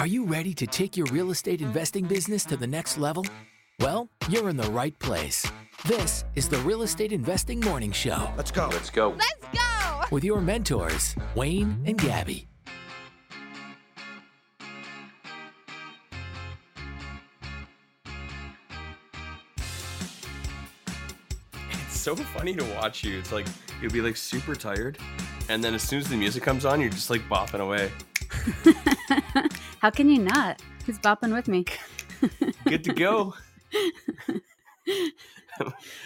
Are you ready to take your real estate investing business to the next level? Well, you're in the right place. This is the Real Estate Investing Morning Show Let's go. Let's go. Let's go! with your mentors, Wayne and Gabby. It's so funny to watch you. It's like you'll be like super tired, and then as soon as the music comes on, you're just like bopping away. How can you not? Who's bopping with me? Good to go.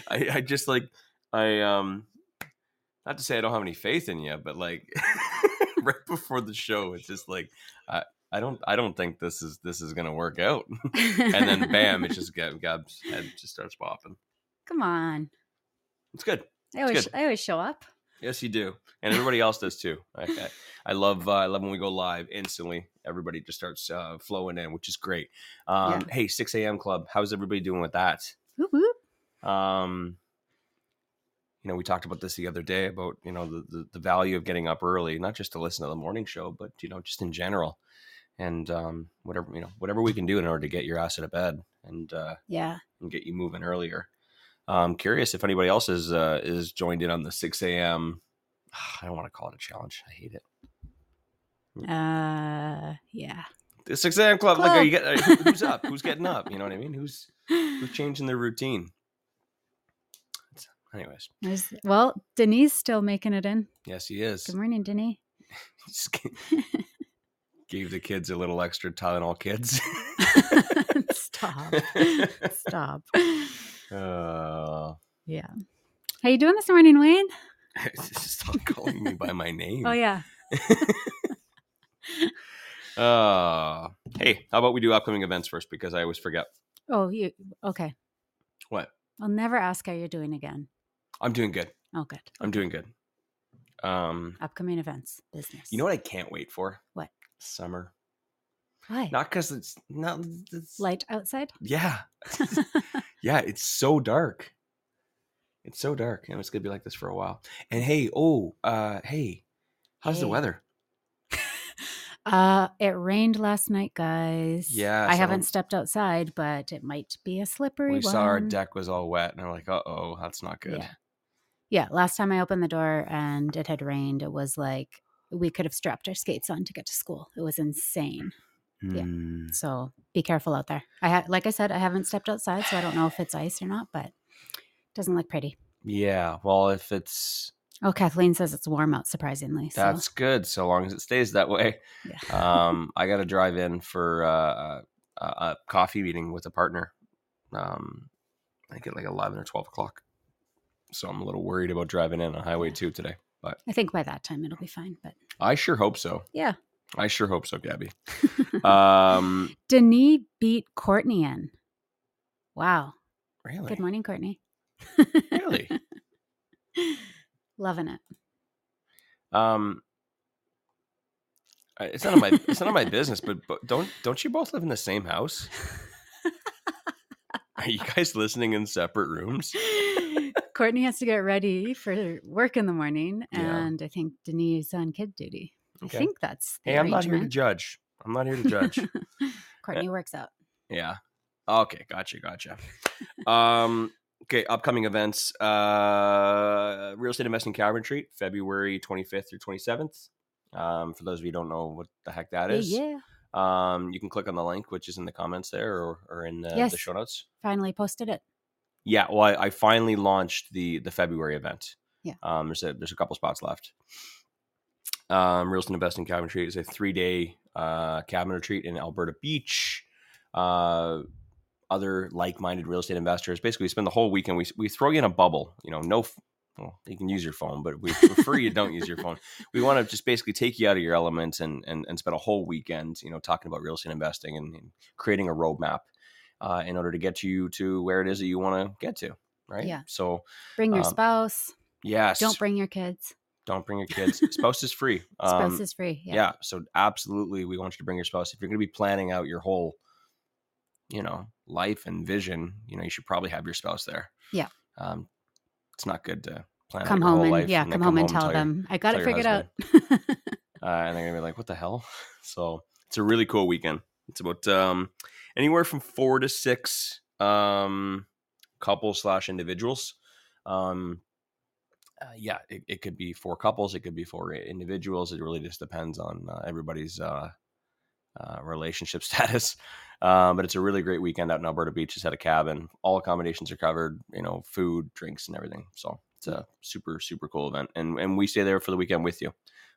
I, I just like I um not to say I don't have any faith in you, but like right before the show, it's just like I I don't I don't think this is this is gonna work out. and then bam, it just Gab, Gab's head just starts popping. Come on. It's good. I always. I always show up. Yes, you do, and everybody else does too. I, I, love uh, I love when we go live instantly. Everybody just starts uh, flowing in, which is great. Um, Hey, six a.m. club. How's everybody doing with that? Whoop, whoop. Um, you know, we talked about this the other day about you know the, the the value of getting up early, not just to listen to the morning show, but you know just in general, and um, whatever you know whatever we can do in order to get your ass out of bed and uh, Yeah. and get you moving earlier. I'm curious if anybody else is uh, is joined in on the 6 a.m. I don't want to call it a challenge. I hate it. Uh, yeah. The 6 a.m. club. Like, are you get, uh, who's up? Who's getting up? You know what I mean? Who's who's changing their routine? It's- anyways, There's, well, Denise still making it in. yes, he is. Good morning, Denise. Gave the kids a little extra Tylenol, kids. Stop. Stop. Uh, Yeah. How you doing this morning, Wayne? stop calling me by my name. Oh yeah. Uh, hey, how about we do upcoming events first because I always forget. Oh, you okay. What? I'll never ask how you're doing again. I'm doing good. Oh, good. I'm doing good. Um, Upcoming events, business. you know what I can't wait for? What? Summer. Why? Not because it's not. It's, Light outside? yeah, yeah. It's so dark. It's so dark, and it's gonna be like this for a while. And hey, oh, uh, hey, how's the weather? Uh, it rained last night, guys. Yeah, I so- haven't stepped outside, but it might be a slippery We one. saw our deck was all wet, and we're like, uh oh, that's not good. Yeah. Yeah, last time I opened the door and it had rained, it was like we could have strapped our skates on to get to school. It was insane. Yeah. Mm, So be careful out there. I ha- like I said, I haven't stepped outside, so I don't know if it's ice or not, but it doesn't look pretty. yeah. Well, if it's Oh, Kathleen says it's warm out, surprisingly. So that's good, so long as it stays that way. yeah. um, I got to drive in for uh, a, a coffee meeting with a partner. Um, I think at like eleven or twelve o'clock. So I'm a little worried about driving in on Highway Yeah. Two today. But I think by that time it'll be fine. But I sure hope so. yeah. I sure hope so, Gabby. Um, Denis beat Courtney in. Wow. really, Good morning, Courtney. really. Loving it. Um, it's none of my it's none of my business, but, but don't don't you both live in the same house? Are you guys listening in separate rooms? Courtney has to get ready for work in the morning, Yeah. and I think Denise is on kid duty. Okay. I think that's the Hey, I'm not here to judge. I'm not here to judge. Courtney works out. Yeah. Okay, gotcha, gotcha. um, okay, upcoming events. Uh Real Estate Investing Calvary Retreat, February 25th through 27th. Um, for those of you who don't know what the heck that is, Yeah, yeah. um, you can click on the link, which is in the comments there or, or in the, the show notes. Finally posted it. Yeah, well, I, I finally launched the the February event. Yeah. Um, there's a there's a couple spots left. Um, Real Estate Investing Cabin Retreat is a three day uh, cabin retreat in Alberta Beach. Uh, other like minded real estate investors. Basically, we spend the whole weekend. We we throw you in a bubble. You know, no. Well, you can use your phone, but we prefer you don't use your phone. We want to just basically take you out of your element and, and and spend a whole weekend, you know, talking about real estate investing and, and creating a roadmap uh, in order to get you to where it is that you want to get to. Right. Yeah. So Bring your Um, spouse. yes, Don't bring your kids. Don't bring your kids. spouse is free. Spouse Um, is free. yeah. Yeah. So absolutely, we want you to bring your spouse. If you're going to be planning out your whole, you know, life and vision, you know, you should probably have your spouse there. Yeah. Um, it's not good to plan out Come your home whole and life yeah, then come home and tell your- them I got it figured out. uh, and they're gonna be like, "What the hell?" So it's a really cool weekend. It's about um, anywhere from four to six um, couples slash individuals. Um, uh, yeah, it, it could be for couples, it could be for individuals. It really just depends on uh, everybody's uh, uh, relationship status. Um, but it's a really great weekend out in Alberta Beach. Just had a cabin. All accommodations are covered. You know, food, drinks, and everything. So it's a super super cool event, and and we stay there for the weekend with you.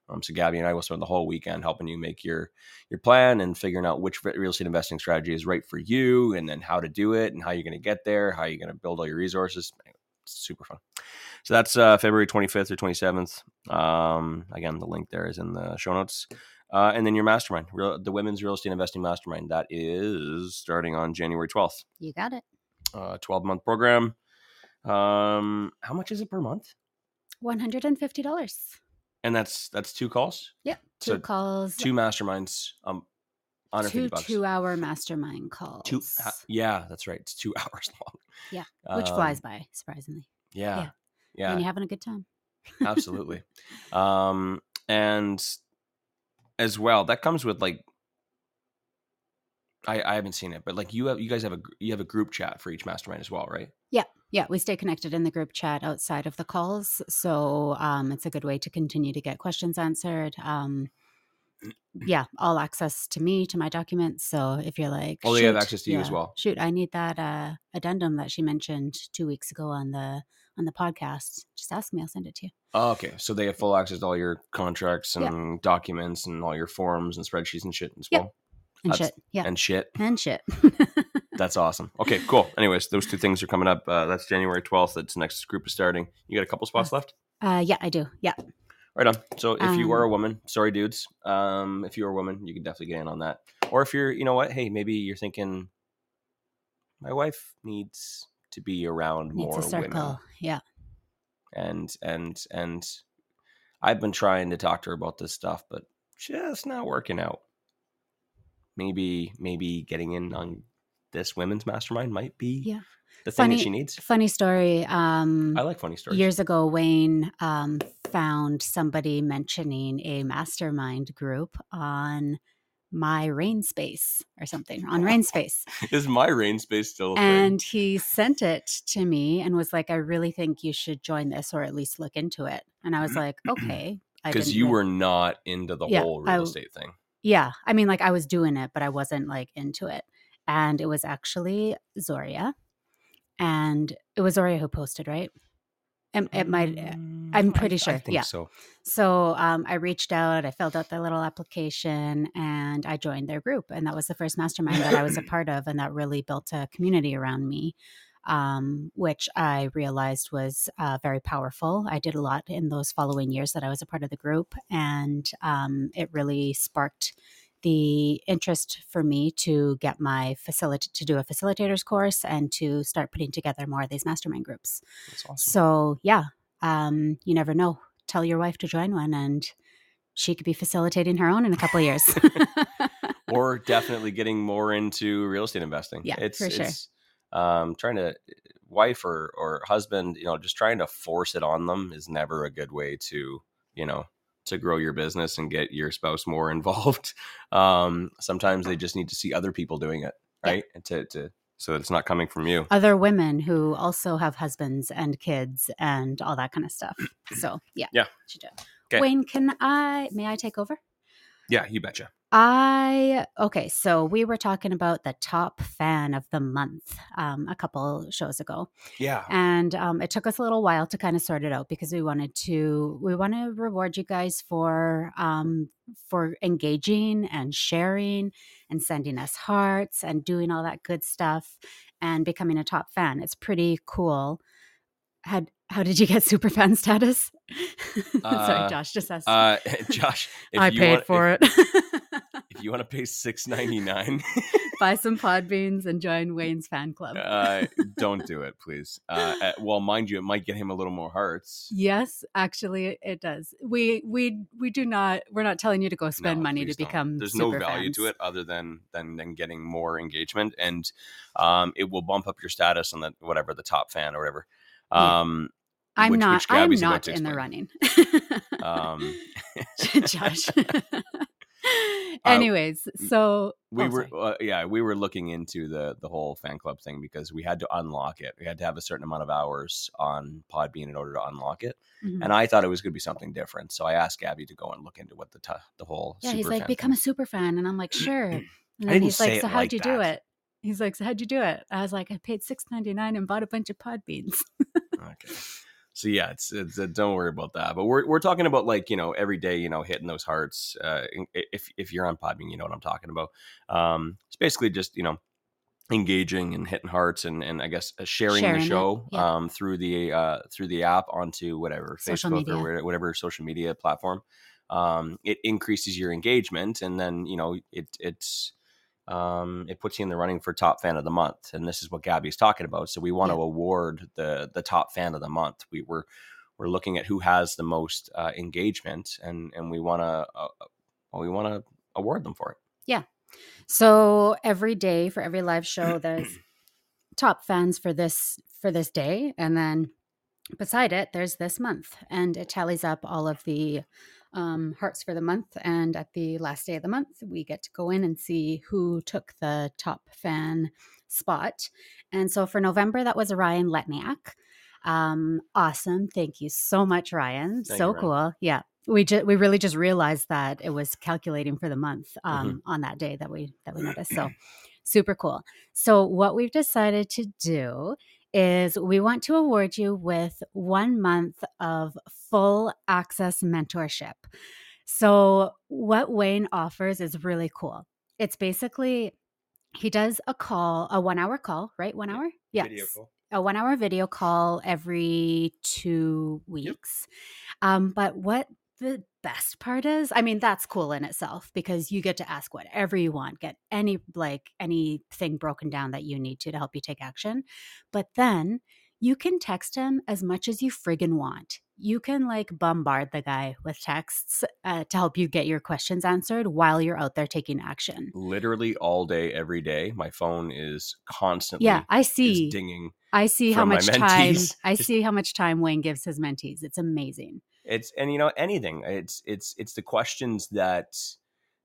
Um, so Gabby and I will spend the whole weekend helping you make your your plan and figuring out which real estate investing strategy is right for you, and then how to do it, and how you're going to get there, how you're going to build all your resources. It's super fun. So that's uh, February 25th or 27th. Um, again, the link there is in the show notes. Uh, and then your mastermind, real, the Women's Real Estate Investing Mastermind, that is starting on January 12th. You got it. Uh, 12 month program. Um, how much is it per month? $150. And that's that's two calls. Yep, two So calls. Two masterminds. Um, two bucks. two-hour mastermind calls. Two. uh, yeah, that's right. It's two hours long. Yeah, which Um, flies by surprisingly. Yeah. Yeah. Yeah. And you're having a good time. absolutely. Um, and as well, that comes with like. I, I haven't seen it, but like you have, you guys have a you have a group chat for each mastermind as well, right? Yeah, yeah, we stay connected in the group chat outside of the calls, so um, it's a good way to continue to get questions answered. Um, yeah, all access to me to my documents. So if you're like, Oh, they have access to you as well. Shoot, I need that uh, addendum that she mentioned two weeks ago on the on the podcast. Just ask me, I'll send it to you. Oh, okay, so they have full access to all your contracts Yeah. and documents and all your forms and spreadsheets and shit as Yep. well, And That's- shit, yeah, and shit. and shit. That's awesome. Okay, cool. Anyways, those two things are coming up. Uh, that's January twelfth. That's the next group is starting. You got a couple spots left. uh, yeah, I do. Yeah, Right on. So if you are a Um, woman, sorry dudes. Um, if you're a woman, you can definitely get in on that. Or if you're, you know what, hey, maybe you're thinking, my wife needs to be around more a circle. women, Yeah, and and and I've been trying to talk to her about this stuff, but just not working out. Maybe maybe getting in on this women's mastermind might be Yeah. the thing Funny- that she needs. funny story. Um, I like funny stories. Years ago, Wayne um, found somebody mentioning a mastermind group on my rain space or something on rain space. Is my rain space still a thing? and he sent it to me and was like i really think you should join this or at least look into it. And i was mm-hmm. like okay because you re- were not into the Yeah, whole real w- estate thing. yeah i mean like i was doing it but i wasn't like into it. And it was actually zoria. And it was zoria who posted right it, it might Mm, I'm pretty I sure, think yeah. so. So um, I reached out, I filled out the little application, and I joined their group. And that was the first mastermind that I was a part of, and that really built a community around me, um, which I realized was uh, very powerful. I did a lot in those following years that I was a part of the group, and um, it really sparked the interest for me to get my facility to do a facilitators course and to start putting together more of these mastermind groups. That's awesome. So yeah, um, you never know. Tell your wife to join one, and she could be facilitating her own in a couple of years. or definitely getting more into real estate investing. Yeah, it's, for sure. it's um, trying to wife or or husband, you know, just trying to force it on them is never a good way to, you know, to grow your business and get your spouse more involved. Um, sometimes they just need to see other people doing it, Yeah. right? And to to so that it's not coming from you. Other women who also have husbands and kids and all that kind of stuff. So yeah, Yeah. she did. 'Kay. Wayne, can I? May I take over? Yeah, you betcha. I okay, so we were talking about the top fan of the month um, a couple shows ago, Yeah. and um, it took us a little while to kind of sort it out because we wanted to we want to reward you guys for um, for engaging and sharing and sending us hearts and doing all that good stuff and becoming a top fan. It's pretty cool. Had how did you get super fan status? Uh, Sorry, Josh just asked. Uh, Josh, if I you paid want, for if, it. If you want to pay six ninety nine, Buy some pod beans and join Wayne's fan club. uh, don't do it, please. Uh, uh, well, mind you, it might get him a little more hearts. Yes, actually, it- does. We we we do not. We're not telling you to go spend No, money to please don't. become. There's no super value to it other than than than getting more engagement, and um, it will bump up your status on the whatever the top fan or whatever. Yeah. Um, I'm which- not. which I'm Gabby's about not to in the explain. running. Um, Josh. Anyways, so we oh, were uh, yeah we were looking into the the whole fan club thing because we had to unlock it we had to have a certain amount of hours on podbean in order to unlock it Mhm. and i thought it was going to be something different so i asked gabby to go and look into what the t- the whole yeah, he's like, become a super fan, and I'm like, sure. And then he's like, so how'd like you do it? He's like, so how'd you do it? I was like, I paid six ninety nine and bought a bunch of pod beans. okay so yeah it's, it's uh, don't worry about that but we're, we're talking about like you know every day you know hitting those hearts uh if if you're on podbean you know what i'm talking about um it's basically just you know engaging and hitting hearts and and i guess uh, sharing, Sharing the it, show yeah. um through the uh through the app onto whatever Social facebook media. or whatever social media platform um it increases your engagement and then you know it it's um, it puts you in the running for top fan of the month, and this is what Gabby's talking about. So we want Yeah. to award the the top fan of the month. We were we're looking at who has the most uh, engagement, and and we want to uh, well, we want to award them for it. Yeah. So every day for every live show, there's top fans for this for this day, and then beside it, there's this month, and it tallies up all of the um, hearts for the month. And at the last day of the month, we get to go in and see who took the top fan spot. And so for November, that was Ryan Letniak. Um, awesome. Thank you so much, Ryan. Thank so you, Ryan. cool. Yeah. We just we really just realized that it was calculating for the month Mm-hmm. um, on that day that we that we noticed. So super cool. So what we've decided to do is we want to award you with one month of full access mentorship. So what Wayne offers is really cool. It's basically he does a call, a one hour call, right? One hour? Yes a one hour video call every two weeks. Um, but what the best part is, I mean, that's cool in itself because you get to ask whatever you want, get any like anything broken down that you need to to help you take action. But then you can text him as much as you friggin' want. You can like bombard the guy with texts uh, to help you get your questions answered while you're out there taking action. Literally all day, every day, my phone is constantly Yeah, I see. dinging. I see how much time. I see how much time Wayne gives his mentees. It's amazing. It's and you know anything. It's it's it's the questions that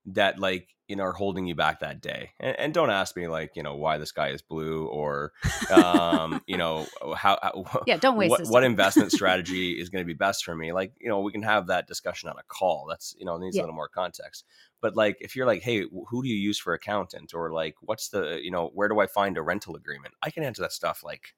that like you know are holding you back that day. And, and don't ask me like you know why the sky is blue or um you know how, how Yeah, don't waste what, what investment strategy is going to be best for me like you know we can have that discussion on a call that's you know needs Yeah. a little more context but like if you're like hey who do you use for accountant or like what's the you know where do i find a rental agreement i can answer that stuff like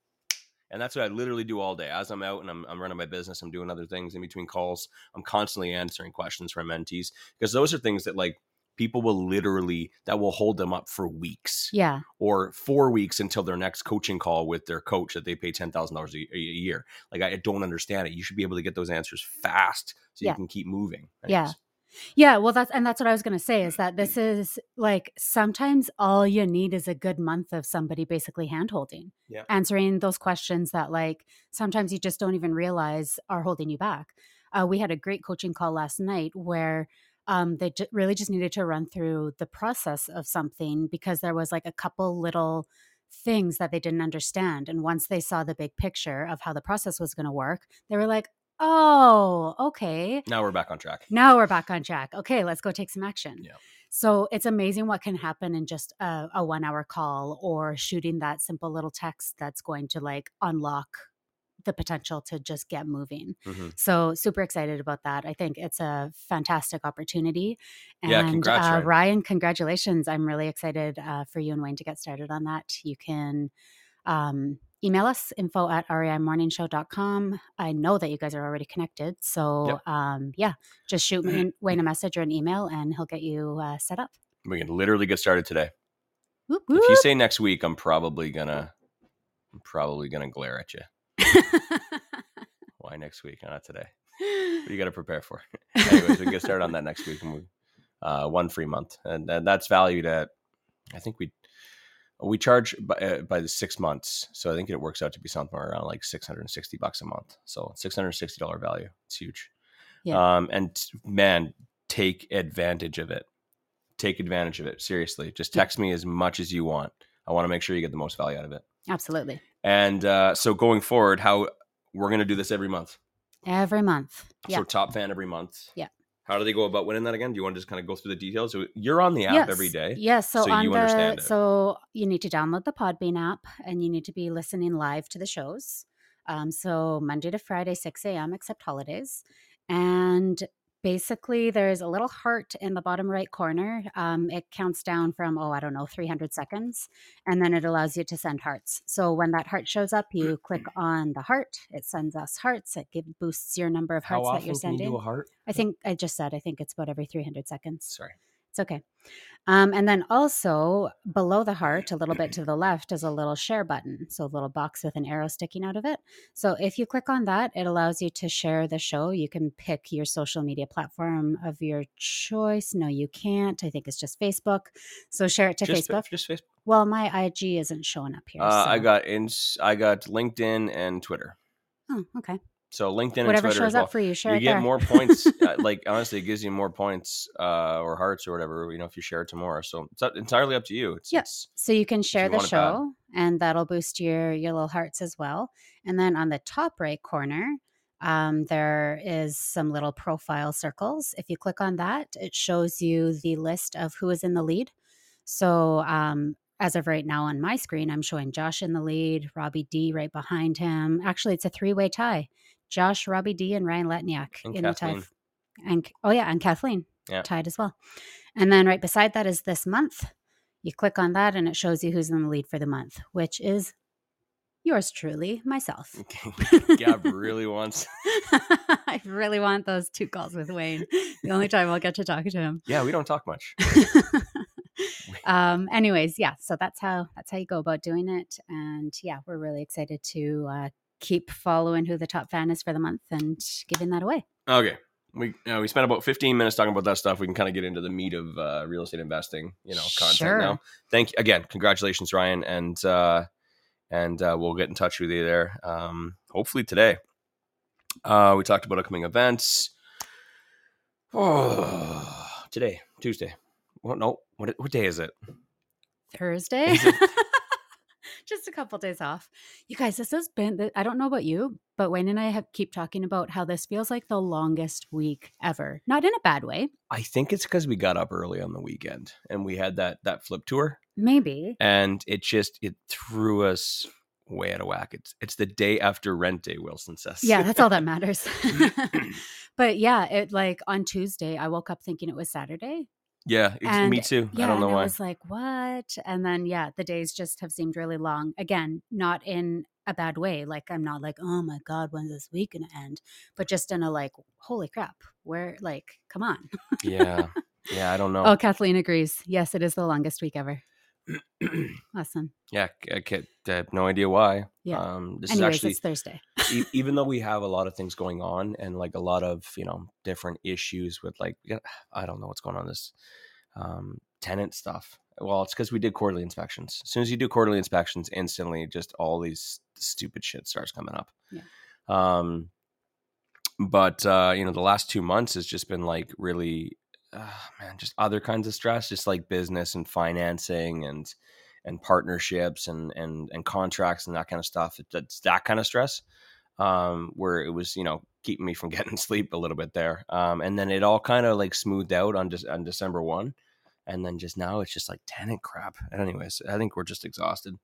and that's what I literally do all day. As I'm out and I'm, I'm running my business, I'm doing other things in between calls. I'm constantly answering questions from mentees because those are things that like people will literally that will hold them up for weeks Yeah. or four weeks until their next coaching call with their coach that they pay ten thousand dollars a year. Like I don't understand it. You should be able to get those answers fast so Yeah. you can keep moving. Yeah. Anyways. Yeah, well that's and that's what I was going to say is that this is like sometimes all you need is a good month of somebody basically handholding. Yeah. Answering those questions that like sometimes you just don't even realize are holding you back. Uh, we had a great coaching call last night where um, they ju- really just needed to run through the process of something because there was like a couple little things that they didn't understand and once they saw the big picture of how the process was going to work they were like oh okay Now we're back on track. now we're back on track. Okay, let's go take some action. Yeah. So it's amazing what can happen in just a, a one hour call or shooting that simple little text that's going to like unlock the potential to just get moving. Mhm. So super excited about that. I think it's a fantastic opportunity. And Yeah, congrats, uh, Ryan. Ryan, congratulations. I'm really excited uh, for you and Wayne to get started on that. You can um, email us info at reimorningshow.com. I know that you guys are already connected. So um, yeah, just shoot me, Wayne a message or an email and he'll get you uh, set up. We can literally get started today. Whoop, If you say next week, I'm probably gonna I'm probably gonna glare at you. Why next week, not today? What you got to prepare for? Anyways, we can get started on that next week, and we uh, one free month, and, and that's valued at I think we we charge by, uh, by the six months, so I think it works out to be somewhere around like six hundred and sixty bucks a month. So six hundred sixty dollar value. It's huge. Yeah. Um, and man, take advantage of it. Take advantage of it. Seriously, just text me as much as you want. I want to make sure you get the most value out of it. Absolutely. And uh, so going forward, how we're going to do this every month. Every month. Yeah. So top fan every month. Yeah. How do they go about winning that again? Do you want to just kind of go through the details? So you're on the app yes. every day. Yes. So, so you the understand it. so you need to download the Podbean app and you need to be listening live to the shows. Um, so Monday to Friday, 6 a.m. except holidays. And basically there's a little heart in the bottom right corner. Um, it counts down from, oh, I don't know, 300 seconds. And then it allows you to send hearts. So when that heart shows up, you click on the heart. It sends us hearts. It give, boosts your number of How hearts that often you're sending. do a heart? I think I just said, I think it's about every 300 seconds. Sorry. It's okay. Um, and then also below the heart, a little bit to the left, is a little share button. So a little box with an arrow sticking out of it. So if you click on that, it allows you to share the show. You can pick your social media platform of your choice. No, you can't. I think it's just Facebook. So share it to just, Facebook. Just Facebook. Well, my IG isn't showing up here. Uh, I got ins. I got LinkedIn and Twitter. Oh, okay. So LinkedIn and Whatever Twitter shows well. up for you, share you get there. more points. uh, like honestly, it gives you more points uh, or hearts or whatever. You know, if you share it to more. So it's entirely up to you. It's, Yep. it's So you can share you the want it bad. show, and that'll boost your your little hearts as well. And then on the top right corner, um, there is some little profile circles. If you click on that, it shows you the list of who is in the lead. So um, as of right now on my screen, I'm showing Josh in the lead, Robbie D right behind him. Actually, it's a three way tie: Josh, Robbie D, and Ryan Letniak And in the tie. And oh yeah, and Kathleen Yeah. tied as well. And then right beside that is this month. You click on that and it shows you who's in the lead for the month, which is yours truly, myself. Gab really wants. I really want those two calls with Wayne. The only time I'll get to talk to him. Yeah, we don't talk much. um anyways, yeah, so that's how that's how you go about doing it and yeah, we're really excited to uh keep following who the top fan is for the month and giving that away. Okay. We uh, we spent about 15 minutes talking about that stuff. We can kind of get into the meat of uh, real estate investing, you know, content Sure. now. Thank you again. Congratulations, Ryan, and uh, and uh, we'll get in touch with you there. Um, hopefully today. Uh, we talked about upcoming events. Oh, today, Tuesday. Well, no, what what day is it? Thursday. Is it- Just a couple days off. You guys, this has been, I don't know about you, but Wayne and I have keep talking about how this feels like the longest week ever. Not in a bad way, I think it's because we got up early on the weekend and we had that that flip tour, maybe. and it just it threw us way out of whack. It's it's the day after rent day. Wilson says. Yeah, that's all that matters. but yeah, it like on Tuesday, I woke up thinking it was Saturday. Yeah, it's, me too. Yeah, I don't know and why. I was like, what? And then, yeah, the days just have seemed really long. Again, not in a bad way. Like, I'm not like, oh my God, when's this week going to end? But just in a like, holy crap, where, like, come on. yeah, yeah, I don't know. Oh, Kathleen agrees. Yes, it is the longest week ever. Awesome. yeah, I, can't, I have no idea why. Yeah. Um, this Anyways, is actually it's Thursday. e- even though we have a lot of things going on and like a lot of you know different issues with like I don't know what's going on this um, tenant stuff. Well, it's because we did quarterly inspections. As soon as you do quarterly inspections, instantly just all these stupid shit starts coming up. Yeah. Um, but uh, you know, the last two months has just been like really, uh, man, just other kinds of stress, just like business and financing and and partnerships and and and contracts and that kind of stuff. It, it's that kind of stress um, where it was you know keeping me from getting sleep a little bit there. Um, and then it all kind of like smoothed out on just on December one, and then just now it's just like tenant crap. And anyways, I think we're just exhausted.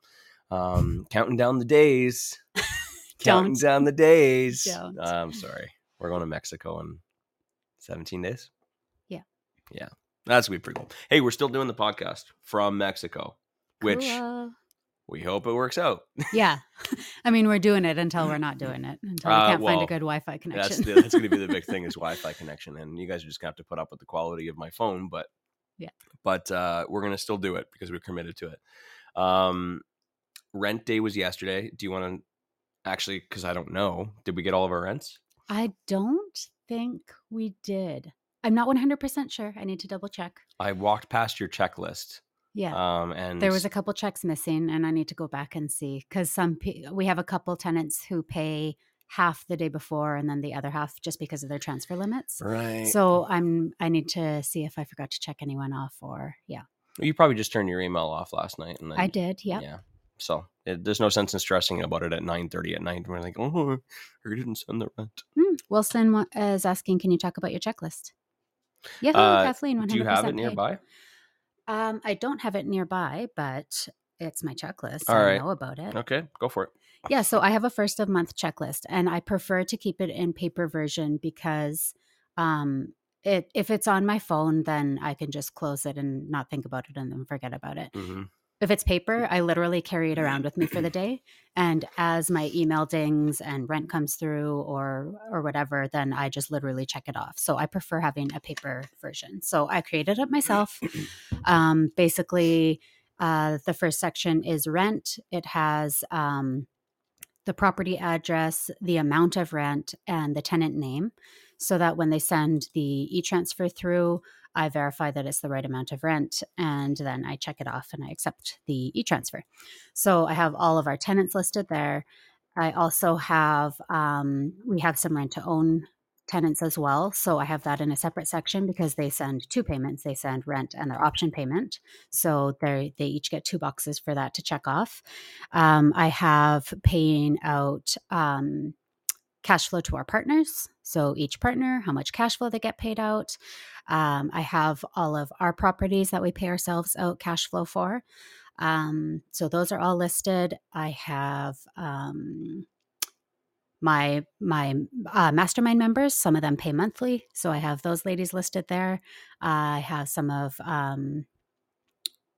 Um, counting down the days, counting down the days. Don't. I'm sorry, we're going to Mexico in 17 days. Yeah. that's gonna be pretty cool. Hey, we're still doing the podcast from Mexico, which Cool. we hope it works out. yeah. I mean, we're doing it until we're not doing it, until we Uh, can't find a good Wi Fi connection. That's the, that's going to be the big thing is Wi-Fi connection, and you guys are just going to have to put up with the quality of my phone. But Yeah. but uh, we're going to still do it because we're committed to it. Um, rent day was yesterday. Do you want to actually? Because I don't know. Did we get all of our rents? I don't think we did. I'm not 100% sure. I need to double check. I walked past your checklist. Yeah. Um, and there was a couple checks missing and I need to go back and see cuz some pe- we have a couple tenants who pay half the day before and then the other half just because of their transfer limits. right. So I'm I need to see if I forgot to check anyone off or yeah. you probably just turned your email off last night, and then, I did. Yep. Yeah. So it, there's no sense in stressing about it at 9:30 at night. When we're like, oh, I didn't send the rent. Hmm. Wilson is asking can you talk about your checklist? Yeah, Uh, Kathleen, 100% Do you have it paid. nearby? Um, I don't have it nearby, but it's my checklist. All I know about it. Okay, go for it. Yeah, so I have a first of month checklist, and I prefer to keep it in paper version because um, it if it's on my phone, then I can just close it and not think about it and then forget about it. hmm If it's paper, I literally carry it around with me for the day, and as my email dings and rent comes through or or whatever, then I just literally check it off. So I prefer having a paper version. So I created it myself. Um, basically, uh, the first section is rent. It has um, the property address, the amount of rent, and the tenant name, so that when they send the e transfer through, I verify that it's the right amount of rent, and then I check it off and I accept the e transfer. So I have all of our tenants listed there. I also have um, we have some rent to own tenants as well. So I have that in a separate section because they send two payments. They send rent and their option payment. So they they each get two boxes for that to check off. Um, I have paying out um, cash flow to our partners. So each partner, how much cash flow they get paid out. Um, I have all of our properties that we pay ourselves out cash flow for. Um, so those are all listed. I have um, my my uh, mastermind members. Some of them pay monthly, so I have those ladies listed there. I have some of um,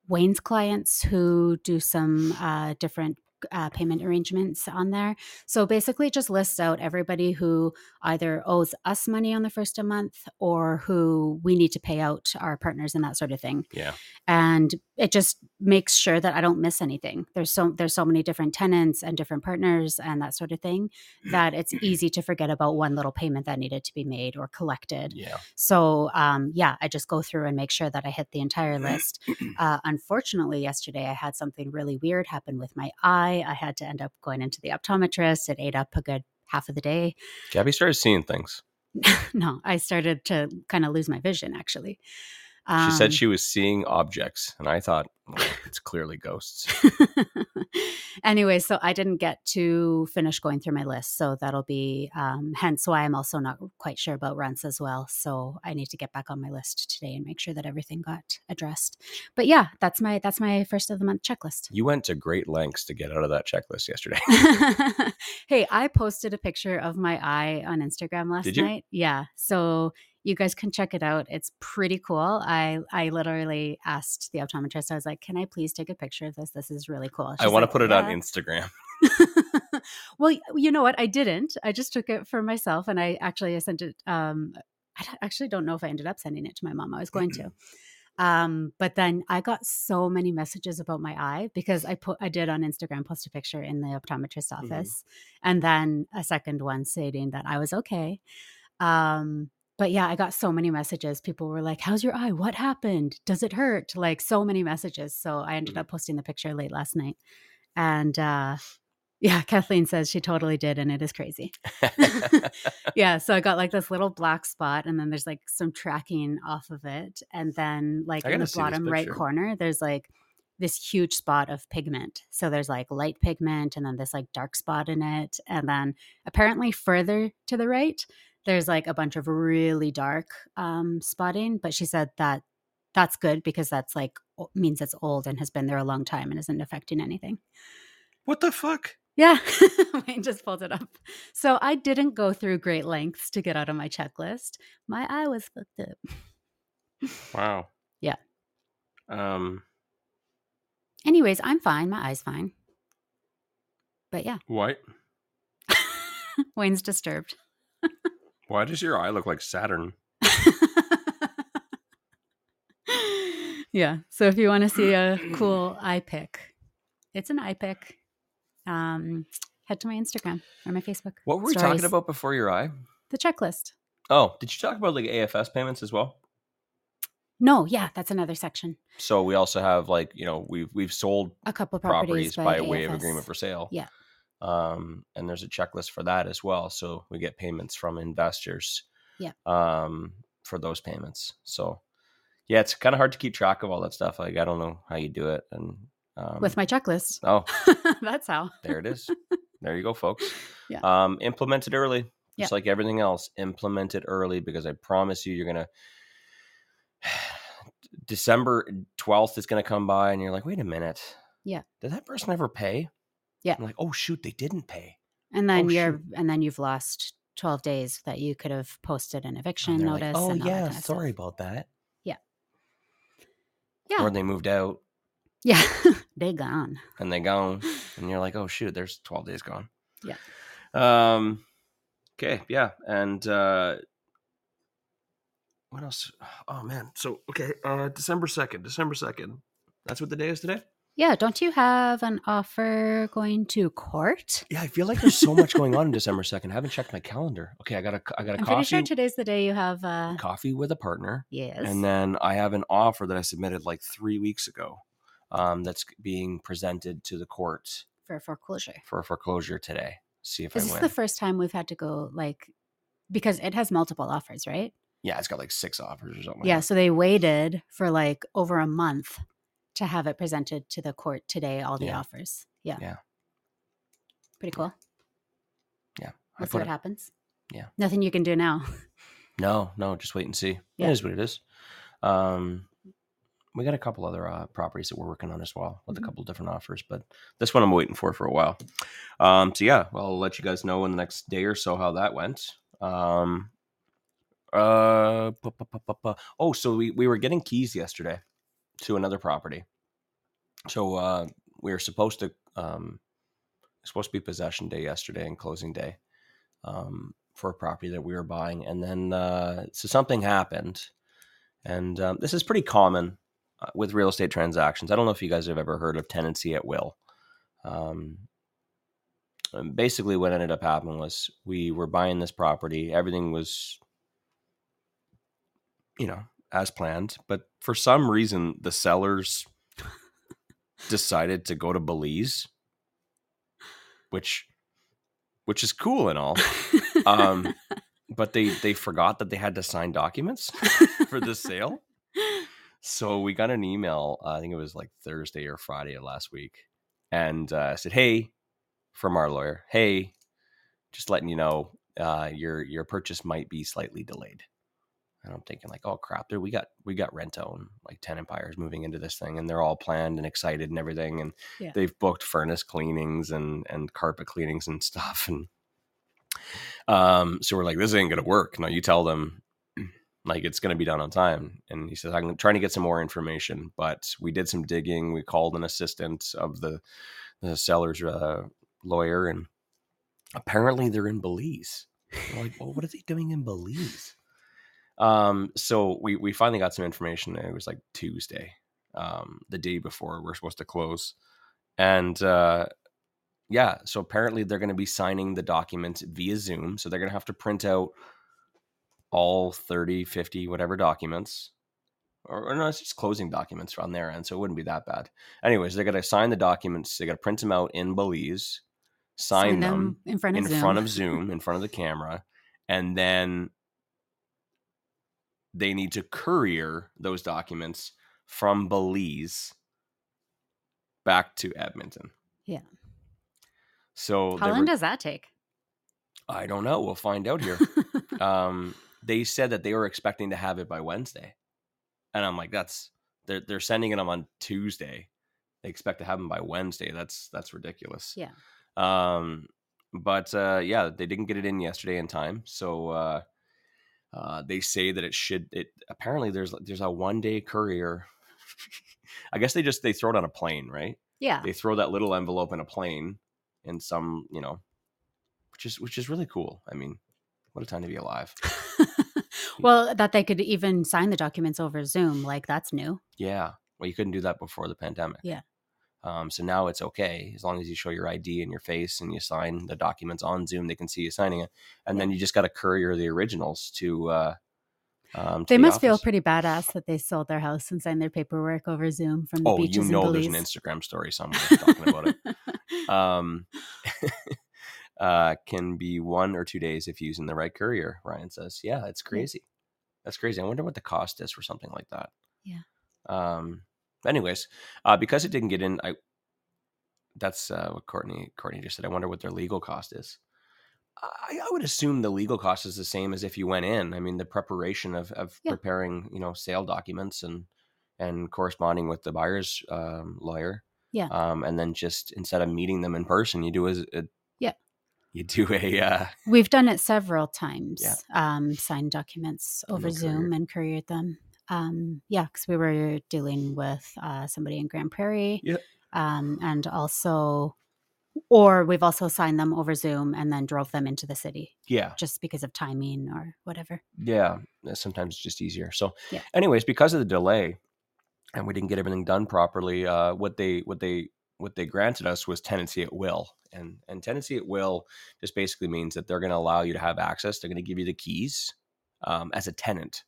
Wayne's clients who do some uh, different uh, payment arrangements on there. So basically, just lists out everybody who either owes us money on the first of month or who we need to pay out our partners and that sort of thing. Yeah. And it just makes sure that I don't miss anything. There's so there's so many different tenants and different partners and that sort of thing that it's easy to forget about one little payment that needed to be made or collected. Yeah. So um, yeah, I just go through and make sure that I hit the entire list. Uh, unfortunately, yesterday I had something really weird happen with my eye. I had to end up going into the optometrist. It ate up a good half of the day. Gabby started seeing things. no, I started to kind of lose my vision actually. She Um, said she was seeing objects, and I thought "Well, it's clearly ghosts. anyway, so I didn't get to finish going through my list. So that'll be um, hence why I'm also not quite sure about rents as well. So I need to get back on my list today and make sure that everything got addressed. But yeah, that's my that's my first of the month checklist. You went to great lengths to get out of that checklist yesterday. hey, I posted a picture of my eye on Instagram last night. Yeah. So you guys can check it out. It's pretty cool. I I literally asked the optometrist, I was like, Can I please take a picture of this? This is really cool. I She's want to like, put it on Instagram. well, you know what? I didn't. I just took it for myself, and I actually I sent it. Um, I actually don't know if I ended up sending it to my mom. I was going to, um, but then I got so many messages about my eye because I put I did on Instagram post a picture in the optometrist Mhm. office, and then a second one stating that I was okay. Um, but yeah, I got so many messages. People were like, "How's your eye? What happened? Does it hurt?" Like so many messages. So I ended Mhm. up posting the picture late last night, and uh, yeah, Kathleen says she totally did, and it is crazy. yeah, so I got like this little black spot, and then there's like some tracking off of it, and then like in the bottom right corner, there's like this huge spot of pigment. So there's like light pigment, and then this like dark spot in it, and then apparently further to the right, there's like a bunch of really dark um, spotting. But she said that that's good because that's like means it's old and has been there a long time and isn't affecting anything. what the fuck? Yeah, Wayne just pulled it up. So I didn't go through great lengths to get out of my checklist. My eye was fucked up. Wow. Yeah. Um. Anyways, I'm fine. My eye's fine. But yeah, What? Wayne's disturbed. Why does your eye look like Saturn? yeah. So if you want to see a cool eye pic, it's an eye pic. Um, head to my Instagram or my Facebook. What were we Stories. talking about before your eye? The checklist. Oh, did you talk about like AFS payments as well? No, yeah, that's another section. So we also have like you know we've we've sold A couple properties, properties, by way of agreement for sale. Yeah. Um, and there's a checklist for that as well. So we get payments from investors. Yeah. Um, for those payments. So yeah, it's kind of hard to keep track of all that stuff. Like I don't know how you do it. And um, with my checklist. oh, that's how. there it is. there you go, folks. Yeah. Um, implement it early. Yeah. Just like everything else, implement it early because I promise you, you're gonna December 12th is going to come by and you're like, wait a minute. Yeah. Did that person ever pay? Yeah. I'm like, oh, shoot, they didn't pay. And then Oh, you're shoot. and then you've lost 12 days that you could have posted an eviction they're like, notice. oh, yeah, kind of stuff. sorry about that. Yeah. Or they moved out Yeah. they gone. and they gone. and you're like, oh, shoot, there's 12 days gone. Yeah. Um, okay. Yeah. And, uh, what else? Oh man. So okay, uh December second. December second. That's what the day is today. Yeah. Don't you have an offer going to court? Yeah, I feel like there's so much going on in December second. I haven't checked my calendar. Okay, I got a I got a I'm pretty sure coffee today's the day you have uh coffee with a partner, yes. and then I have an offer that I submitted like three weeks ago. Um, that's being presented to the court for foreclosure. for foreclosure today. See if Is I this win. the first time we've had to go like because it has multiple offers, right? yeah, it's got like six offers or something. Yeah, Like so they waited for like over a month to have it presented to the court today, all the Yeah. offers. Yeah. Yeah. Pretty cool. Yeah, Let's see what it- happens. Yeah. Nothing you can do now. No, no, just wait and see. Yeah. It is what it is. Um, we got a couple other uh, properties that we're working on as well with Mhm. a couple different offers, but this one I'm waiting for for a while. Um, so yeah, well, I'll let you guys know in the next day or so how that went. Um, uh, pu- pu- pu- oh, so we we were getting keys yesterday to another property. So uh, we were supposed to um, supposed to be possession day yesterday and closing day um, for a property that we were buying, and then uh, so something happened, and um, this is pretty common uh, with real estate transactions. I don't know if you guys have ever heard of tenancy at will. Um, basically, what ended up happening was we were buying this property. Everything was, you know, as planned, but for some reason, the sellers decided to go to Belize, which, which is cool and all um, but they they forgot that they had to sign documents for the sale. So we got an email. Uh, I think it was like Thursday or Friday of last week, and uh, said, "Hey, from our lawyer, hey, just letting you know, uh, your your purchase might be slightly delayed." And I'm thinking like, "Oh crap! There we got we got Rento and like ten empires moving into this thing, and they're all planned and excited and everything, and Yeah. they've booked furnace cleanings and and carpet cleanings and stuff, and um, so we're like, this ain't gonna work. No, you tell them like it's gonna be done on time. And he says, I'm trying to get some more information, but we did some digging. We called an assistant of the the seller's uh, lawyer, and apparently they're in Belize. We're like, well, what are they doing in Belize? Um, so we we finally got some information. It was like Tuesday, um, the day before we're supposed to close, and uh, yeah, so apparently they're going to be signing the documents via Zoom. So they're going to have to print out all 30, 50, whatever documents. Or, or no, it's just closing documents on their end. So it wouldn't be that bad. Anyways, they're going to sign the documents. They got to print them out in Belize, sign, them, in front of in Zoom. front of Zoom, in front of the camera, and then they need to courier those documents from Belize back to Edmonton. Yeah. So How long were- does that take? I don't know. We'll find out here. um, they said that they were expecting to have it by Wednesday, and I'm like, that's they're they're sending them on Tuesday. They expect to have them by Wednesday. That's that's ridiculous. yeah. Um, but uh, yeah, they didn't get it in yesterday in time, so uh, uh, they say that it should. It apparently there's there's a one day courier. I guess they just they throw it on a plane, right? Yeah. They throw that little envelope in a plane in some, you know, which is which is really cool. I mean, what a time to be alive. well, that they could even sign the documents over Zoom, like that's new. Yeah. Well, you couldn't do that before the pandemic. Yeah. Um, so now it's okay as long as you show your ID and your face and you sign the documents on Zoom. They can see you signing it, and then you just got to courier the originals to. Uh, um, to They the must feel pretty badass that they sold their house and signed their paperwork over Zoom from the Oh, beaches you in know, there's an Instagram story somewhere talking about it. Um, uh, can be one or two days if using the right courier. Ryan says, "Yeah, it's crazy. That's crazy. I wonder what the cost is for something like that." Yeah. Um. Anyways, uh, because it didn't get in, I. That's uh, what Courtney Courtney just said. I wonder what their legal cost is. I, I would assume the legal cost is the same as if you went in. I mean, the preparation of of Yeah. preparing, you know, sale documents and and corresponding with the buyer's um, lawyer. Yeah. Um, and then just instead of meeting them in person, you do a, a Yeah. You do a uh, We've done it several times. Yeah. Um, signed documents over then Zoom courier. and couriered them. Um, yeah, because we were dealing with uh, somebody in Grande Prairie. Yeah. Um, and also, or we've also signed them over Zoom and then drove them into the city yeah just because of timing or whatever. Yeah, sometimes it's just easier. So, Yeah. anyways, because of the delay, and we didn't get everything done properly, uh, what they what they what they granted us was tenancy at will, and and tenancy at will just basically means that they're going to allow you to have access. They're going to give you the keys um, as a tenant,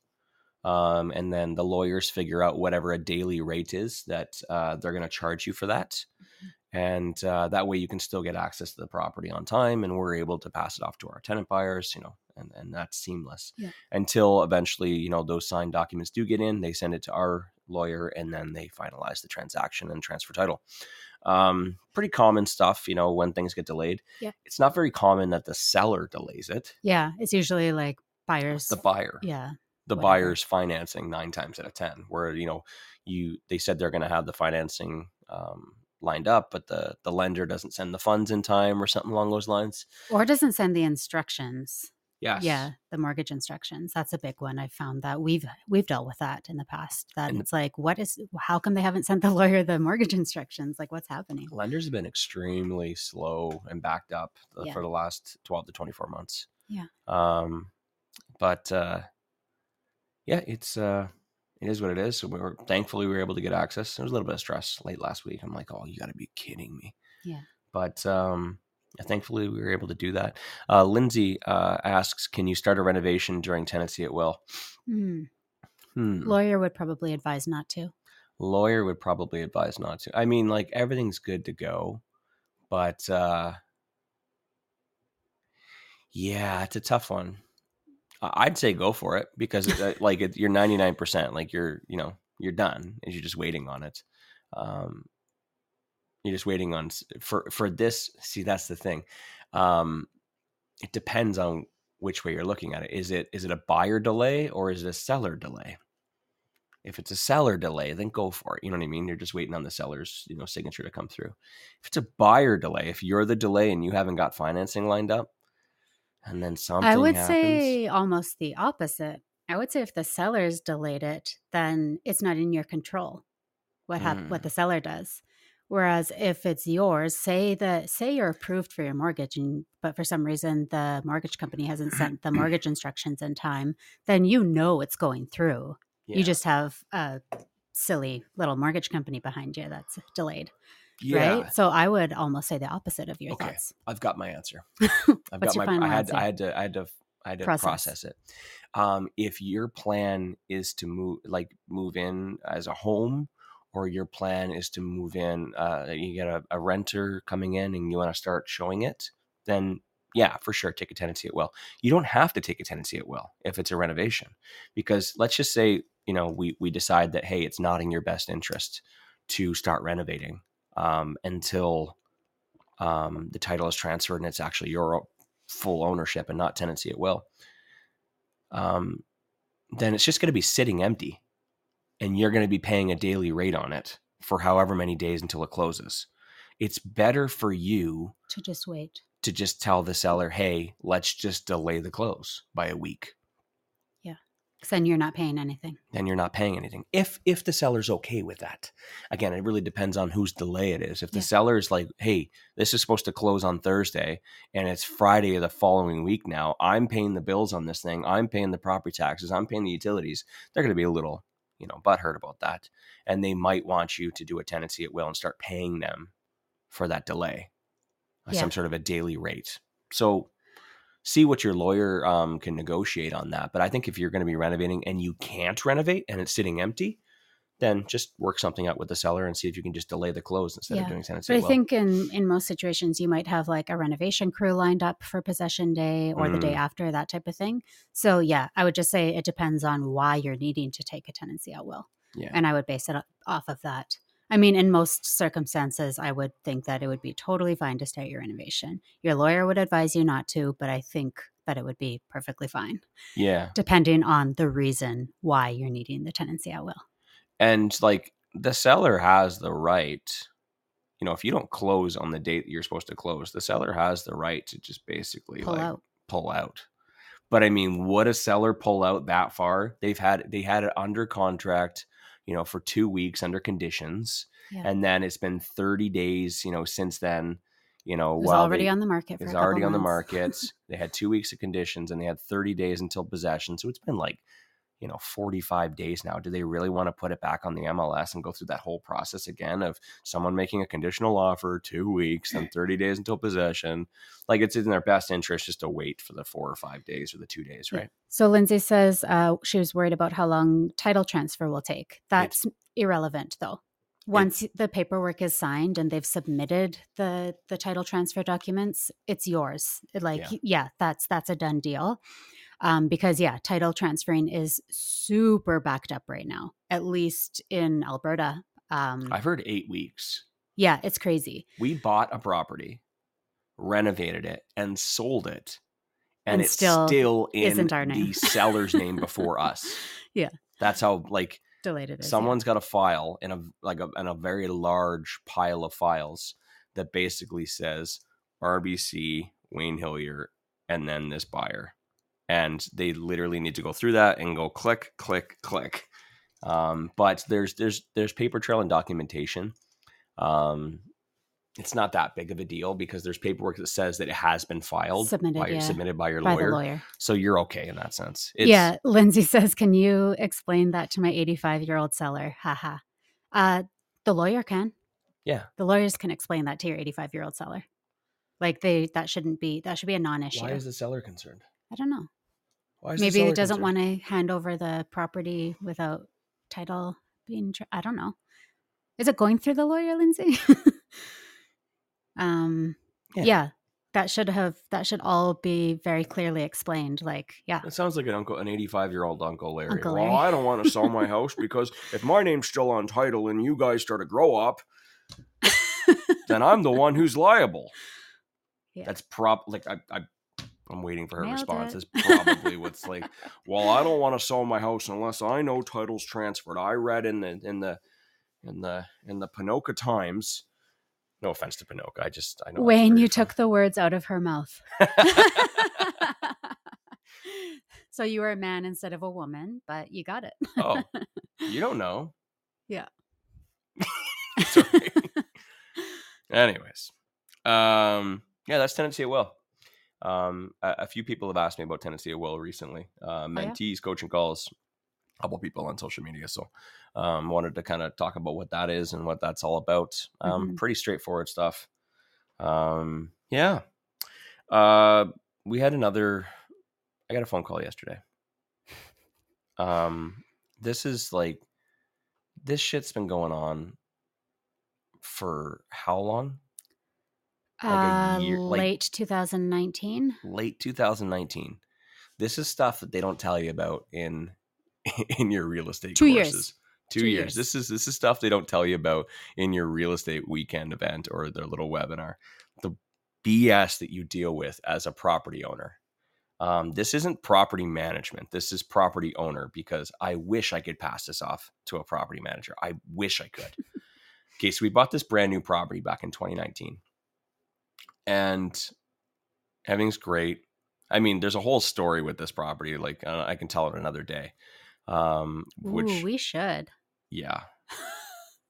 um, and then the lawyers figure out whatever a daily rate is that uh, they're going to charge you for that. And uh, that way, you can still get access to the property on time, and we're able to pass it off to our tenant buyers, you know, and, and that's seamless until eventually, you know, those signed documents do get in. They send it to our lawyer, and then they finalize the transaction and transfer title. Um, pretty common stuff, you know, when things get delayed. Yeah. It's not very common that the seller delays it. Yeah, it's usually like buyers. The buyer, yeah, the buyer's financing nine times out of ten, where you know, you they said they're going to have the financing um, lined up, but the the lender doesn't send the funds in time or something along those lines. or doesn't send the instructions. Yes. Yeah, the mortgage instructions. That's a big one. I found that we've we've dealt with that in the past. That And- it's like, what is? How come they haven't sent the lawyer the mortgage instructions? Like, what's happening? lenders have been extremely slow and backed up Yeah. for the last 12 to 24 months Yeah. um but uh yeah it's uh it is what it is so we were thankfully we were able to get access there was a little bit of stress late last week i'm like oh you got to be kidding me Yeah. but um thankfully we were able to do that uh lindsay uh asks can you start a renovation during tenancy at will Hmm. hmm. Lawyer would probably advise not to. lawyer would probably advise not to. I mean, like everything's good to go, but uh yeah, it's a tough one. I'd say go for it because like it, you're 99%, like you're, you know, you're done and you're just waiting on it. Um you're just waiting on for for this, see that's the thing. Um it depends on which way you're looking at it. Is it is it a buyer delay or is it a seller delay? If it's a seller delay, then go for it. You know what I mean? You're just waiting on the seller's, you know, signature to come through. If it's a buyer delay, if you're the delay and you haven't got financing lined up, and then something I would happens, say almost the opposite. I would say if the seller's delayed it, then it's not in your control what hap- what Mm. the seller does. Whereas if it's yours, say that say you're approved for your mortgage, and but for some reason the mortgage company hasn't sent the mortgage instructions in time, then you know it's going through. yeah, You just have a silly little mortgage company behind you that's delayed, yeah, right? So I would almost say the opposite of your Okay. thoughts. I've got my answer. I've What's got your my. final I had. answer? I had to. I had to. I had to Process. process, it. Um, if your plan is to move, like move in as a home, or your plan is to move in, uh, you get a, a renter coming in and you want to start showing it, then yeah, for sure, take a tenancy at will. You don't have to take a tenancy at will if it's a renovation, because let's just say you know we we decide that hey, it's not in your best interest to start renovating um, until um, the title is transferred and it's actually your full ownership and not tenancy at will. Um, then it's just going to be sitting empty, and you're going to be paying a daily rate on it for however many days until it closes. It's better for you To just wait. to just tell the seller, hey, let's just delay the close by a week. Then you're not paying anything. Then you're not paying anything. If if the seller's okay with that. Again, it really depends on whose delay it is. If the Yeah. seller is like, hey, this is supposed to close on Thursday and it's Friday of the following week now, I'm paying the bills on this thing, I'm paying the property taxes, I'm paying the utilities, they're gonna be a little, you know, butthurt about that. And they might want you to do a tenancy at will and start paying them for that delay. uh, Yeah. Some sort of a daily rate. So see what your lawyer um, can negotiate on that. But I think if you're going to be renovating and you can't renovate and it's sitting empty, then just work something out with the seller and see if you can just delay the close instead Yeah. of doing tenancy. But I at will. think in in most situations you might have like a renovation crew lined up for possession day or the day Mm. after that type of thing. So yeah, I would just say it depends on why you're needing to take a tenancy out will, yeah, and I would base it off of that. I mean, in most circumstances, I would think that it would be totally fine to start your innovation. Your lawyer would advise you not to, but I think that it would be perfectly fine, yeah. depending on the reason why you're needing the tenancy out will. and like the seller has the right you know if you don't close on the date that you're supposed to close the seller has the right to just basically Pull like out. pull out but i mean would a seller pull out that far they've had they had it under contract you know for two weeks under conditions Yeah. and then it's been 30 days you know since then you know It was already they- on the market is already on the months. market. they had two weeks of conditions and they had 30 days until possession. So it's been like, you know, 45 days now. Do they really want to put it back on the MLS and go through that whole process again of someone making a conditional offer, two weeks, then 30 days until possession? Like it's in their best interest just to wait for the four or five days or the two days, right? So Lindsay says uh, she was worried about how long title transfer will take. That's irrelevant, though. Once the paperwork is signed and they've submitted the the title transfer documents, it's yours. Like, Yeah. yeah. that's that's a done deal. Um, because yeah, title transferring is super backed up right now, at least in Alberta. Um, I've heard eight weeks. yeah, it's crazy. We bought a property, renovated it, and sold it. And, And it's still still, in isn't our name. the seller's name before us. Yeah. That's how like Delayed it is. yeah. someone's got a file in a like a, in a very large pile of files that basically says RBC Wayne Hillier and then this buyer, and they literally need to go through that and go click click click. Um, but there's there's there's paper trail and documentation. Um, it's not that big of a deal because there's paperwork that says that it has been filed Submitted, by, yeah, submitted by your by lawyer, the lawyer. so you're okay in that sense. It's, yeah, Lindsay says, "Can you explain that to my 85 year old seller?" Haha. Uh, the lawyer can. yeah. The lawyers can explain that to your 85 year old seller. Like they, that shouldn't be. That should be a non-issue. Why is the seller concerned? I don't know. Why is Maybe seller it doesn't concerned? want to hand over the property without title being. Tr- I don't know. Is it going through the lawyer, Lindsay? um. Yeah. yeah. That should have. That should all be very clearly explained. Like, yeah. It sounds like an uncle, an 85 year old Uncle Larry. Uncle well, I don't want to sell my house because if my name's still on title and you guys start to grow up, then I'm the one who's liable. Yeah. That's prop like I, I I'm waiting for her Nailed response. it. That's probably what's like. Well, I don't want to sell my house unless I know title's transferred. I read in the in the in the in the Ponoka Times. No offense to Ponoka. I just I know Wayne, you took the words out of her mouth. so you were a man instead of a woman, but you got it. oh, you don't know. Yeah. Anyways, um, yeah, that's tenancy at will. Um, a, a few people have asked me about tenancy at will recently. Uh, yeah? mentees, coaching calls, a couple people on social media. So, um, wanted to kind of talk about what that is and what that's all about. Um, Mhm. pretty straightforward stuff. Um, yeah. Uh, we had another. I got a phone call yesterday. Um, this is like this shit's been going on for how long? Like a uh, year- like- late 2019. Late 2019. This is stuff that they don't tell you about in in your real estate Two years. courses. Two, Two years. years. This is this is stuff they don't tell you about in your real estate weekend event or their little webinar. The BS that you deal with as a property owner. Um, this isn't property management. This is property owner because I wish I could pass this off to a property manager. I wish I could. okay, so we bought this brand new property back in 2019, and everything's great. I mean, there's a whole story with this property. Like uh, I can tell it another day. Um, which Ooh, we should. yeah.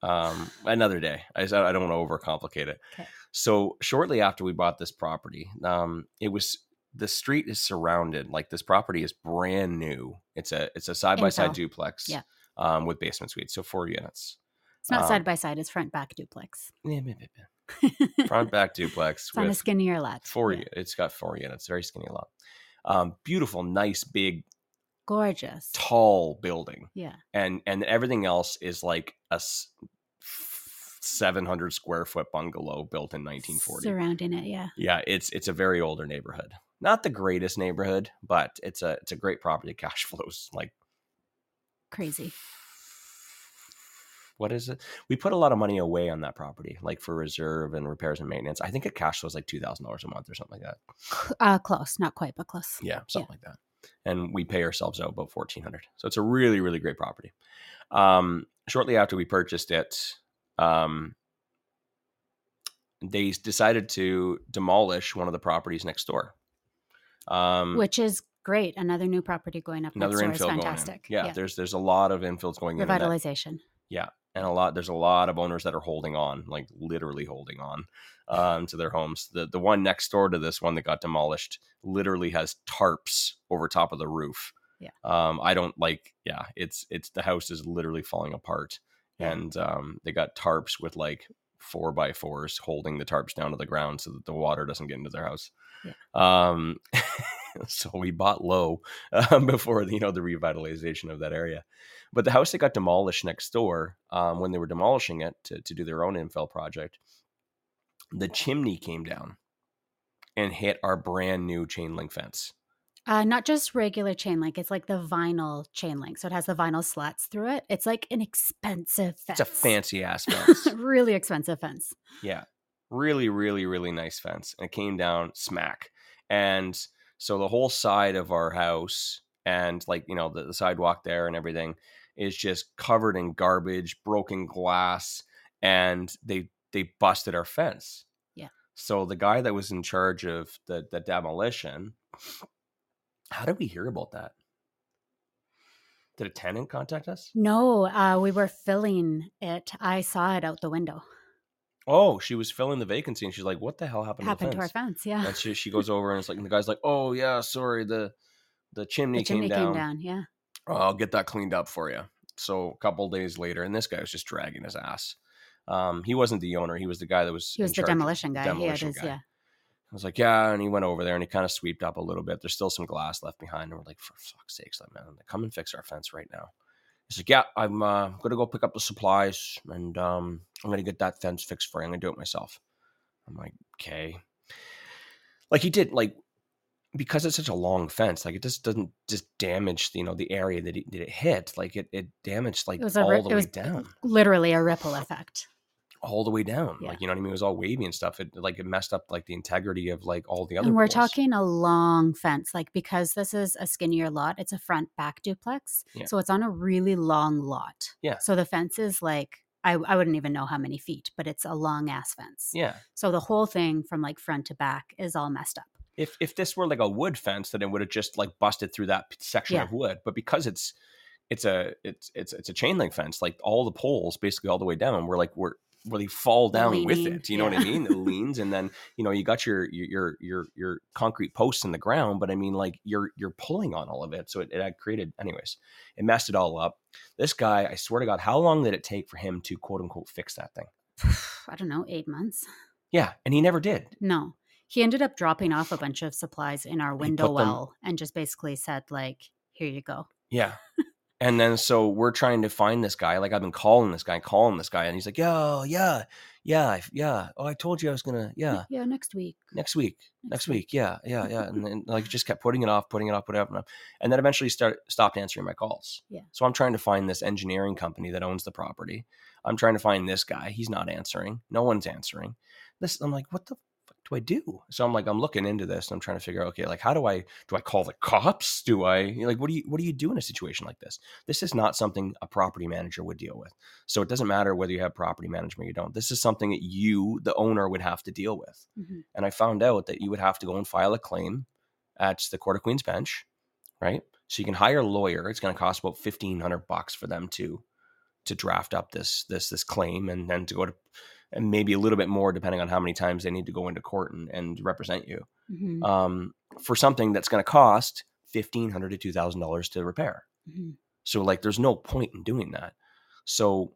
Um, another day. I I don't want to overcomplicate it. Okay. So shortly after we bought this property, um, it was the street is surrounded like this property is brand new. It's a it's a side by side duplex, Yeah. um, with basement suites, so four units. It's not Um, side by side. It's front back duplex. Front back duplex It's on a skinnier lot. four. Yeah. It's got four units, very skinny lot. Um, beautiful, nice, big, Gorgeous. tall building. Yeah. and and everything else is like a s- 700 square foot bungalow built in 1940 Surrounding it. Yeah. yeah it's it's a very older neighborhood not the greatest neighborhood but it's a it's a great property cash flows like Crazy. What is it we put a lot of money away on that property like for reserve and repairs and maintenance i think it cash flows like $2000 a month or something like that Uh, close. Not quite, but close. yeah something like that and we pay ourselves out about fourteen hundred. So it's a really really great property. Um, shortly after we purchased it, um, they decided to demolish one of the properties next door. Um, Which is great. Another new property going up another next door infill is going in. fantastic. Yeah, there's there's a lot of infills going in, Revitalization. that- Revitalization. And a lot there's a lot of owners that are holding on, like literally holding on um, to their homes. The the one next door to this one that got demolished literally has tarps over top of the roof. Yeah. Um, I don't like. Yeah, it's it's the house is literally falling apart, Yeah. and um, they got tarps with like four by fours holding the tarps down to the ground so that the water doesn't get into their house. Um, so we bought low um, before you know the revitalization of that area. But the house that got demolished next door, um, when they were demolishing it to, to do their own infill project, the chimney came down and hit our brand new chain link fence. Uh, not just regular chain link, it's like the vinyl chain link. So it has the vinyl slats through it. It's like an expensive fence. It's a fancy ass fence. really expensive fence. Yeah. Really, really, really nice fence. And it came down smack. And so the whole side of our house and like, you know, the, the sidewalk there and everything is just covered in garbage, broken glass, and they they busted our fence. Yeah. So the guy that was in charge of the the demolition, how did we hear about that? Did a tenant contact us? No, uh, we were filling it. I saw it out the window. Oh, she was filling the vacancy, and she's like, "What the hell happened, Happened to to our fence?" Yeah. And she, she goes over and it's like, and the guy's like, "Oh yeah, sorry, the the chimney, the chimney came, down. came down. Yeah. Oh, I'll get that cleaned up for you." So a couple days later, and this guy was just dragging his ass. Um, he wasn't the owner; he was the guy that was. He was the demolition guy. demolition yeah, is. guy. Yeah. I was like, "Yeah," and he went over there and he kind of sweeped up a little bit. There's still some glass left behind, and we're like, "For fuck's sakes, like, man, come and fix our fence right now." He's like, "Yeah, I'm uh, gonna go pick up the supplies, and um, I'm gonna get that fence fixed for you. I'm gonna do it myself." I'm like, "Okay." Like he did, like because it's such a long fence, like it just doesn't just damage, you know, the area that it, that it hit. Like it, it damaged like It all ri- the way down, literally a ripple effect. all the way down. Yeah. Like you know what I mean? It was all wavy and stuff. It like it messed up like the integrity of like all the other. And we're poles. talking a long fence, like because this is a skinnier lot, it's a front back duplex. Yeah. So it's on a really long lot. Yeah. So the fence is like, I, I wouldn't even know how many feet, but it's a long ass fence. Yeah. So the whole thing from like front to back is all messed up. If if this were like a wood fence, then it would have just like busted through that section Yeah. of wood. But because it's it's a it's it's it's a chain link fence, like all the poles basically all the way down, we're like we're where they fall down with it. You know what I mean? It leans, and then you know you got your your your your, your concrete posts in the ground, but I mean like you're you're pulling on all of it, so it, it had created. Anyways, it messed it all up. This guy, I swear to God, how long did it take for him to quote unquote fix that thing? I don't know, eight months. Yeah, and he never did. No. He ended up dropping off a bunch of supplies in our window well and just basically said, like, here you go. Yeah. and then so we're trying to find this guy. Like I've been calling this guy, calling this guy, and he's like, "Yo, yeah, yeah, I- yeah. Oh, I told you I was gonna, yeah, Yeah, next week. next week, next week, yeah, yeah, yeah." And then like just kept putting it off, putting it off, putting it off, and, then eventually start stopped answering my calls. Yeah. So I'm trying to find this engineering company that owns the property. I'm trying to find this guy. He's not answering. No one's answering. This I'm like, what the do I do? So I'm like, I'm looking into this and I'm trying to figure out, okay, like how do I do I call the cops? Do I like what do you what do you do in a situation like this? This is not something a property manager would deal with. So it doesn't matter whether you have property management or you don't. This is something that you, the owner, would have to deal with. Mhm. And I found out that you would have to go and file a claim at the Court of Queen's Bench, right? So you can hire a lawyer. It's going to cost about fifteen hundred bucks for them to to draft up this this this claim and then to go to and maybe a little bit more depending on how many times they need to go into court and, and represent you Mhm. um, for something that's going to cost 1500 to two thousand dollars to repair. Mhm. So like, there's no point in doing that. So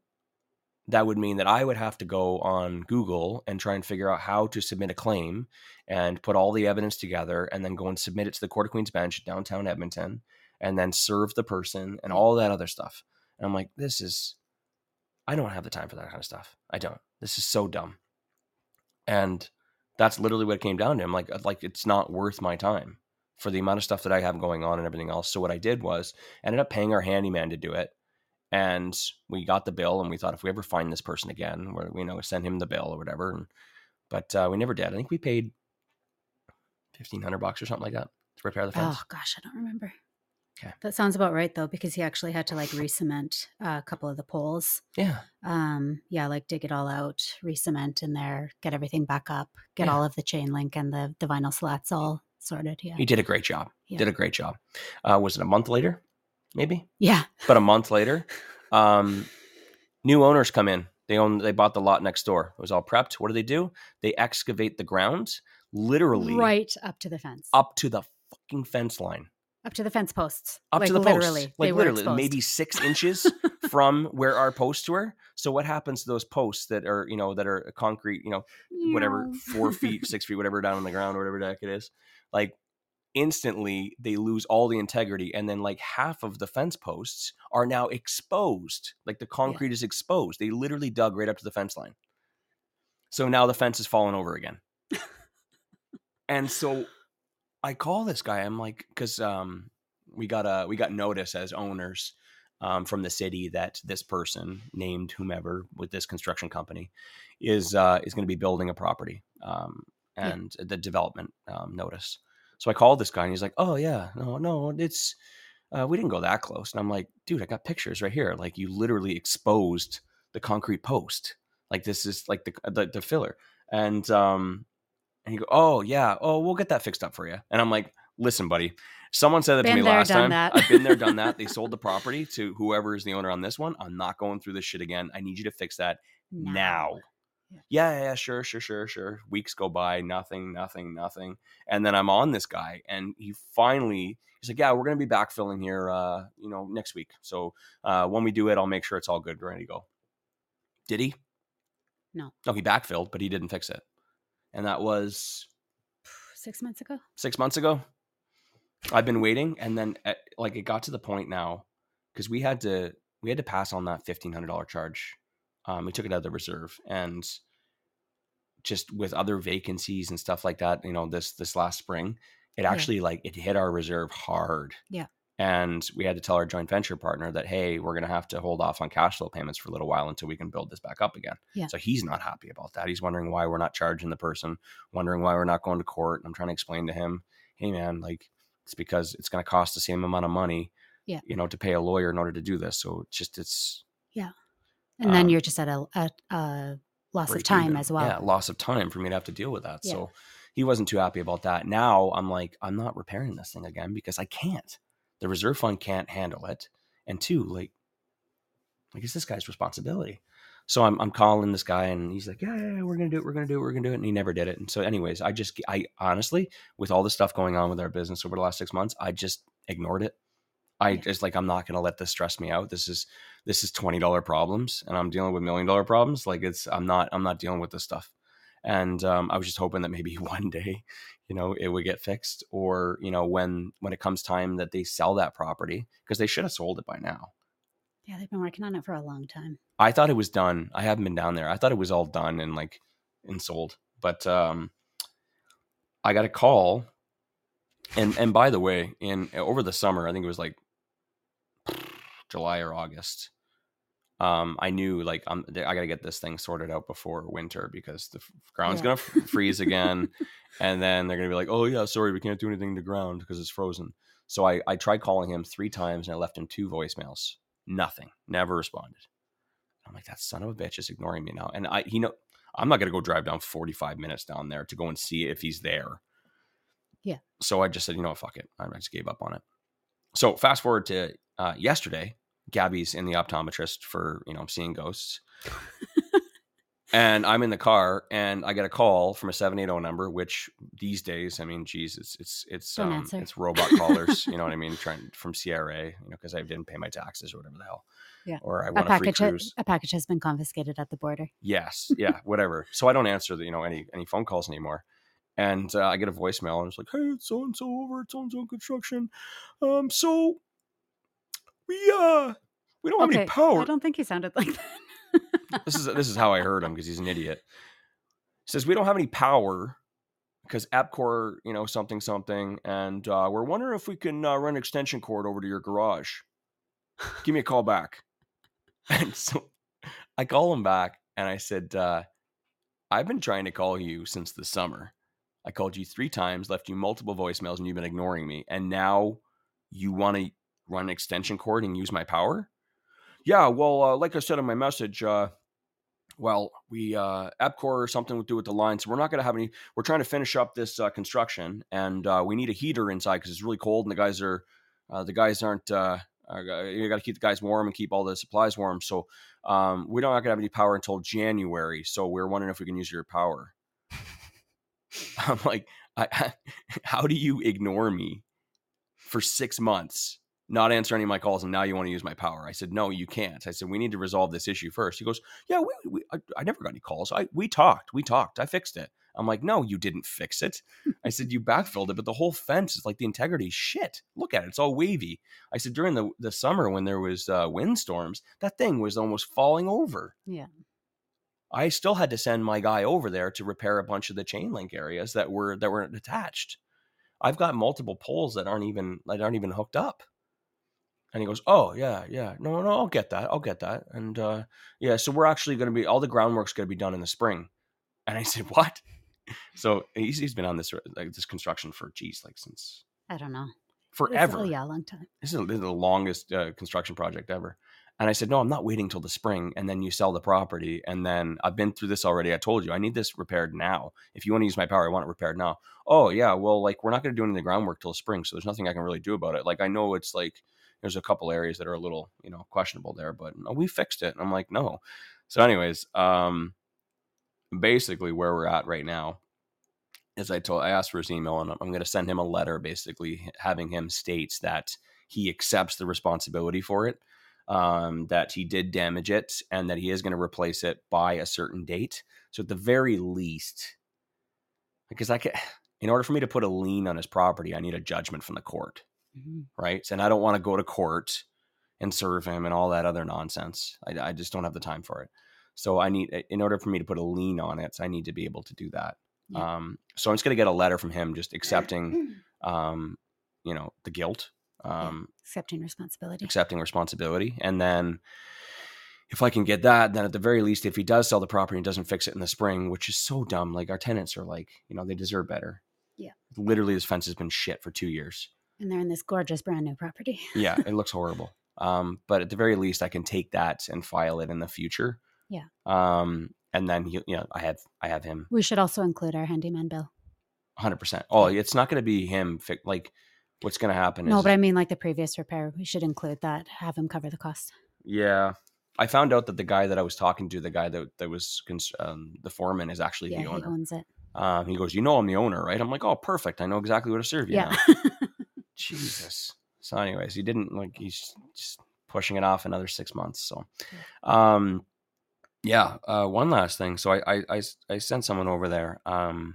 that would mean that I would have to go on Google and try and figure out how to submit a claim and put all the evidence together and then go and submit it to the Court of Queen's Bench downtown Edmonton and then serve the person and all that other stuff. And I'm like, this is, I don't have the time for that kind of stuff. I don't. This is so dumb. And that's literally what it came down to. I'm like, like it's not worth my time for the amount of stuff that I have going on and everything else. So what I did was ended up paying our handyman to do it. And we got the bill and we thought if we ever find this person again, we're, you know, send him the bill or whatever. And, but uh, we never did. I think we paid 1500 bucks or something like that. to repair the fence? Oh gosh, I don't remember. 'Kay. That sounds about right though, because he actually had to like re-cement a couple of the poles. Yeah. Um, yeah, like dig it all out, re-cement in there, get everything back up, get Yeah. all of the chain link and the the vinyl slats all sorted. Yeah, He did a great job. Yeah. Did a great job. Uh, was it a month later? Maybe, yeah, but a month later, um, new owners come in. They own. They bought the lot next door. It was all prepped. What do they do? They excavate the ground, literally right up to the fence, up to the fucking fence line. Up to the fence posts, up like to the literally, posts, like literally, maybe six inches from where our posts were. So what happens to those posts that are, you know, that are concrete, you know, whatever, four feet, six feet, whatever, down on the ground or whatever deck it is, like instantly they lose all the integrity, and then like half of the fence posts are now exposed, like the concrete is exposed. They literally dug right up to the fence line. So now the fence is falling over again. and so I call this guy. I'm like, because um, we got a we got notice as owners um, from the city that this person named whomever with this construction company is uh, is going to be building a property um, Yeah. and the development um, notice. So I called this guy and he's like, "Oh yeah, no, no, it's uh, we didn't go that close." And I'm like, "Dude, I got pictures right here. Like you literally exposed the concrete post. Like this is like the the, the filler." And um, and he go, "Oh yeah, oh we'll get that fixed up for you." And I'm like, "Listen, buddy." Someone said that to me there, last time. that. I've been there, done that. They sold the property to whoever is the owner on this one. I'm not going through this shit again. I need you to fix that now. Yeah. Yeah, yeah, yeah, sure, sure, sure, sure. Weeks go by, nothing, nothing, nothing. And then I'm on this guy, and he finally he's like, Yeah, we're gonna be backfilling here uh, you know, next week. So uh when we do it, I'll make sure it's all good, ready to go. Did he? No. No, he backfilled, but he didn't fix it. And that was six months ago. six months ago. I've been waiting, and then uh, like it got to the point now because we had to we had to pass on that fifteen hundred dollar charge. Um, we took it out of the reserve, and just with other vacancies and stuff like that, you know, this this last spring, it Yeah. actually like it hit our reserve hard. Yeah. And we had to tell our joint venture partner that hey, we're gonna have to hold off on cash flow payments for a little while until we can build this back up again. Yeah. So he's not happy about that. He's wondering why we're not charging the person, wondering why we're not going to court. And I'm trying to explain to him, hey man, like it's because it's gonna cost the same amount of money, Yeah. you know, to pay a lawyer in order to do this. So it's just it's Yeah. And then Um, you're just at a, a, a loss of time even. as well. Yeah, loss of time for me to have to deal with that. Yeah. So he wasn't too happy about that. Now I'm like, I'm not repairing this thing again because I can't. The reserve fund can't handle it. And two, like, like it's this guy's responsibility. So I'm I'm calling this guy and he's like, yeah, yeah, yeah, we're gonna do it, we're gonna do it, we're gonna do it, and he never did it. And so, anyways, I just I honestly, with all the stuff going on with our business over the last six months, I just ignored it. I Yeah. just like I'm not gonna let this stress me out. This is this is twenty dollar problems, and I'm dealing with million dollar problems. Like it's I'm not I'm not dealing with this stuff. And um, I was just hoping that maybe one day, you know, it would get fixed, or you know, when when it comes time that they sell that property, because they should have sold it by now. Yeah, they've been working on it for a long time. I thought it was done. I haven't been down there. I thought it was all done and like and sold. But um I got a call and and by the way, in over the summer, I think it was like July or August. Um I knew like I'm I got to get this thing sorted out before winter because the ground's Yeah. going to f- freeze again and then they're going to be like, "Oh yeah, sorry, we can't do anything to ground because it's frozen." So I I tried calling him 3 times and I left him two voicemails. Nothing. Never responded. I'm like, that son of a bitch is ignoring me now. And I, he know, I'm not going to go drive down 45 minutes down there to go and see if he's there. Yeah. So I just said, you know what, fuck it. I just gave up on it. So fast forward to uh, yesterday, Gabby's in the optometrist for, you know, seeing ghosts. and I'm in the car and I get a call from a 780 number, which these days, I mean, geez, it's, it's, it's, Don't um, answer. it's robot callers, you know what I mean? Trying from CRA, you know, cause I didn't pay my taxes or whatever the hell. Yeah. Or I A want a package, ha- a package has been confiscated at the border. Yes, yeah, whatever. So I don't answer the you know any any phone calls anymore, and uh, I get a voicemail and it's like, "Hey, it's so and so over at so and so construction. Um, so we uh we don't have okay, any power. I don't think he sounded like that. This is this is how I heard him because he's an idiot. He says we don't have any power because EPCOR, you know, something something, and uh, we're wondering if we can uh, run an extension cord over to your garage. Give me a call back. And so I call him back and I said, uh, I've been trying to call you since the summer. I called you three times, left you multiple voicemails, and you've been ignoring me. And now you want to run an extension cord and use my power? Yeah, well, uh, like I said in my message, uh, well, we uh, EPCOR or something would do with the line, so we're not going to have any. We're trying to finish up this uh, construction, and uh, we need a heater inside because it's really cold, and the guys are uh, the guys aren't. Uh, you got to keep the guys warm and keep all the supplies warm. So um, we're not going to have any power until January. So we're wondering if we can use your power. I'm like, I, how do you ignore me for six months not answer any of my calls and now you want to use my power. I said no you can't. I said we need to resolve this issue first. He goes yeah we, we I, I, never got any calls. I we talked we talked. I fixed it. I'm like no you didn't fix it. I said you backfilled it but the whole fence is like the integrity shit. Look at it it's all wavy. I said during the, the summer when there was uh, windstorms that thing was almost falling over. Yeah. I still had to send my guy over there to repair a bunch of the chain link areas that were that weren't attached. I've got multiple poles that aren't even that aren't even hooked up and he goes, "Oh yeah, yeah, no, no, I'll get that, I'll get that." And uh, yeah, so we're actually going to be all the groundwork's going to be done in the spring. And I said, "What?" So he's, he's been on this like this construction for geez, like since I don't know forever. Oh yeah, a long time. This is, this is the longest uh, construction project ever. And I said, "No, I'm not waiting till the spring, and then you sell the property, and then I've been through this already. I told you I need this repaired now. If you want to use my power, I want it repaired now. Oh yeah, well, like we're not going to do any of the groundwork till spring, so there's nothing I can really do about it. Like I know it's like." There's a couple areas that are a little, you know, questionable there, but no, we fixed it. And I'm like, no. So, anyways, um, basically where we're at right now is I told I asked for his email and I'm going to send him a letter, basically having him states that he accepts the responsibility for it, um, that he did damage it, and that he is going to replace it by a certain date. So at the very least, because I can, in order for me to put a lien on his property, I need a judgment from the court mm-hmm. right? And I don't want to go to court and serve him and all that other nonsense. I, I just don't have the time for it. So I need, in order for me to put a lien on it, I need to be able to do that. Yeah. Um, so I'm just going to get a letter from him, just accepting, um, you know, the guilt, um, yeah. accepting responsibility, accepting responsibility, and then if I can get that, then at the very least, if he does sell the property and doesn't fix it in the spring, which is so dumb, like our tenants are like, you know, they deserve better. Yeah. Literally, this fence has been shit for two years. And they're in this gorgeous brand new property. yeah, it looks horrible. Um, but at the very least, I can take that and file it in the future. Yeah. Um, and then you know, I have I have him. We should also include our handyman bill. Hundred percent. Oh, it's not going to be him. Fi- like, what's going to happen? No, is, but I mean, like the previous repair, we should include that. Have him cover the cost. Yeah, I found out that the guy that I was talking to, the guy that that was um, the foreman, is actually yeah, the owner. He owns it. Um, he goes, "You know, I'm the owner, right?" I'm like, "Oh, perfect. I know exactly what to serve you." Yeah. Jesus. So, anyways, he didn't like he's just pushing it off another six months. So, um, yeah. Uh, one last thing. So I I I, sent someone over there um,